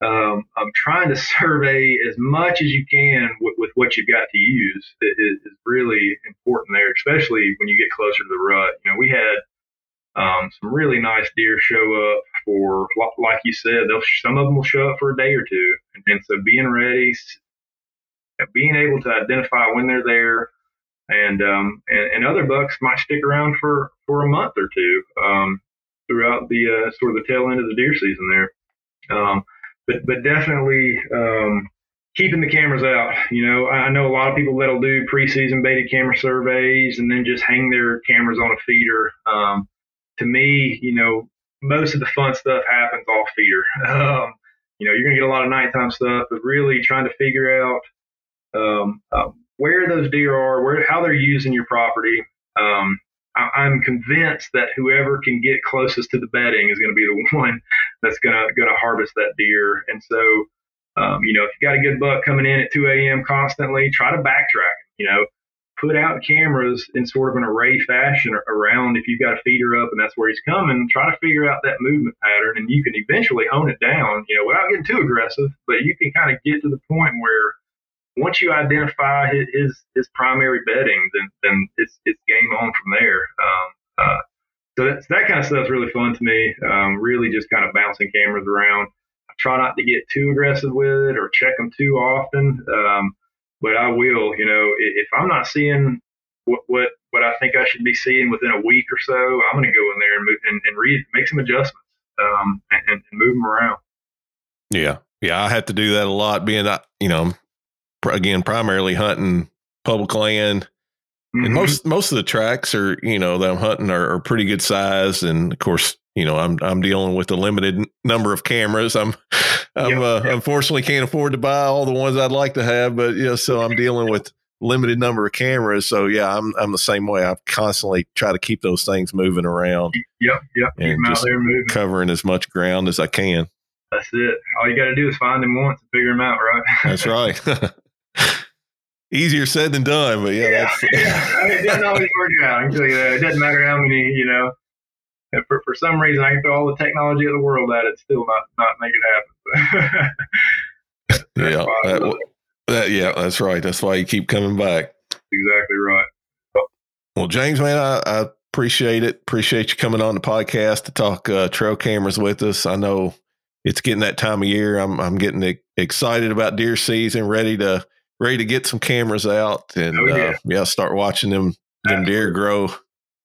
um, I'm trying to survey as much as you can with, with what you've got to use is, is, really important there, especially when you get closer to the rut. You know, we had um, some really nice deer show up for, like you said, they'll, some of them will show up for a day or two. And, and so being ready, being able to identify when they're there, and um, and, and, other bucks might stick around for, for a month or two um, throughout the uh, sort of the tail end of the deer season there. Um, but but definitely um, keeping the cameras out. You know, I know a lot of people that'll do preseason baited camera surveys and then just hang their cameras on a feeder. Um, to me, you know, most of the fun stuff happens off feeder. Um, you know, you're gonna get a lot of nighttime stuff, but really trying to figure out um, uh, where those deer are, where how they're using your property. I, am convinced that whoever can get closest to the bedding is going to be the one that's going to going to harvest that deer. And so, um, you know, if you got a good buck coming in at 2 a.m. constantly, try to backtrack. You know, put out cameras in sort of an array fashion around if you've got a feeder up and that's where he's coming. Try to figure out that movement pattern, and you can eventually hone it down. You know, without getting too aggressive, but you can kind of get to the point where once you identify his his, his primary bedding, then then it's it's game on from there. Um, uh, so that's, that kind of stuff is really fun to me. Um, really just kind of bouncing cameras around. I try not to get too aggressive with it or check them too often. Um, but I will, you know, if I'm not seeing what, what, what I think I should be seeing within a week or so, I'm going to go in there and move and, and read, make some adjustments, um, and, and move them around. Yeah. Yeah. I have to do that a lot being, uh, you know, again, primarily hunting public land. Mm-hmm. And most most of the tracks are, you know, that I'm hunting are, are, pretty good size. And of course, you know, I'm I'm dealing with a limited number of cameras. I'm I'm yep, uh, yep. unfortunately can't afford to buy all the ones I'd like to have, but you know, so I'm dealing with limited number of cameras. So yeah, I'm I'm the same way. I constantly try to keep those things moving around. Yep, yep. And just covering as much ground as I can. That's it. All you got to do is find them once and figure them out, right? That's right. easier said than done, but yeah, yeah, that's, yeah. It doesn't always work out. I can tell you that. It doesn't matter how many, you know. For, for some reason, I can throw all the technology of the world at it, still not not make it happen. yeah, that, that, yeah, that's right. That's why you keep coming back. Exactly right. Well, James, man, I, I appreciate it. Appreciate you coming on the podcast to talk uh, trail cameras with us. I know it's getting that time of year. I'm I'm getting excited about deer season, ready to ready to get some cameras out and oh, yeah. Uh, yeah. start watching them them deer grow.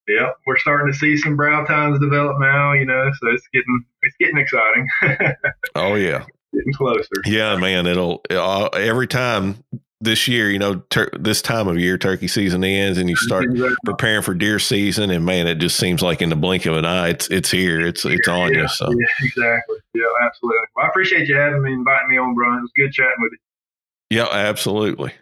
Yeah, we're starting to see some brow tines develop now. You know, so it's getting it's getting exciting. oh yeah, getting closer. Yeah, man, it'll uh, every time this year, you know, tur- this time of year, turkey season ends, and you start preparing for deer season, and man, it just seems like in the blink of an eye, it's it's here, it's it's on yeah, you. So yeah, exactly, yeah, absolutely. Well, I appreciate you having me, inviting me on, Brian. It was good chatting with you. Yeah, absolutely.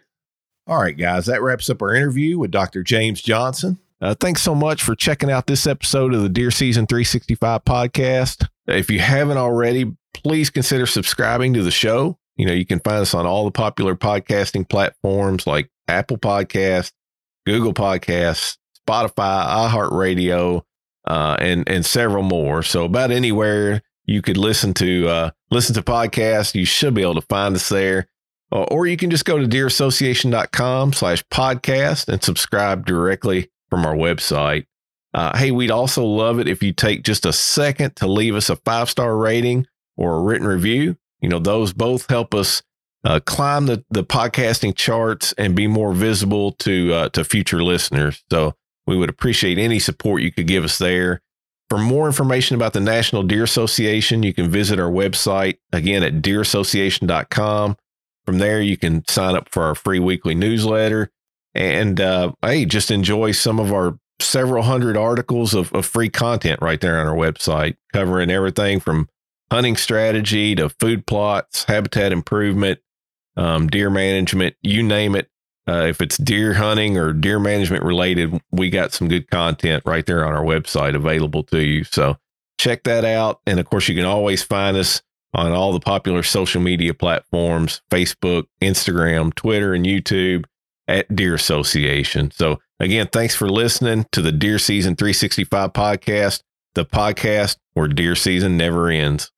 All right, guys, that wraps up our interview with Dr. James Johnson. Uh, thanks so much for checking out this episode of the Deer Season 365 podcast. If you haven't already, please consider subscribing to the show. You know, you can find us on all the popular podcasting platforms like Apple Podcasts, Google Podcasts, Spotify, iHeartRadio, uh, and and several more. So about anywhere you could listen to uh, listen to podcasts, you should be able to find us there. Uh, or you can just go to deerassociation.com slash podcast and subscribe directly from our website. Uh, hey, we'd also love it if you take just a second to leave us a five star rating or a written review. You know, those both help us uh, climb the, the podcasting charts and be more visible to uh, to future listeners. So we would appreciate any support you could give us there. For more information about the National Deer Association, you can visit our website again at deerassociation.com. From there, you can sign up for our free weekly newsletter and, uh, hey, just enjoy some of our several hundred articles of, of free content right there on our website, covering everything from hunting strategy to food plots, habitat improvement, um, deer management, you name it. Uh, if it's deer hunting or deer management related, we got some good content right there on our website available to you. So check that out. And of course, you can always find us on all the popular social media platforms Facebook, Instagram, Twitter, and YouTube. at Deer Association. So, again, thanks for listening to the Deer Season 365 podcast, the podcast where deer season never ends.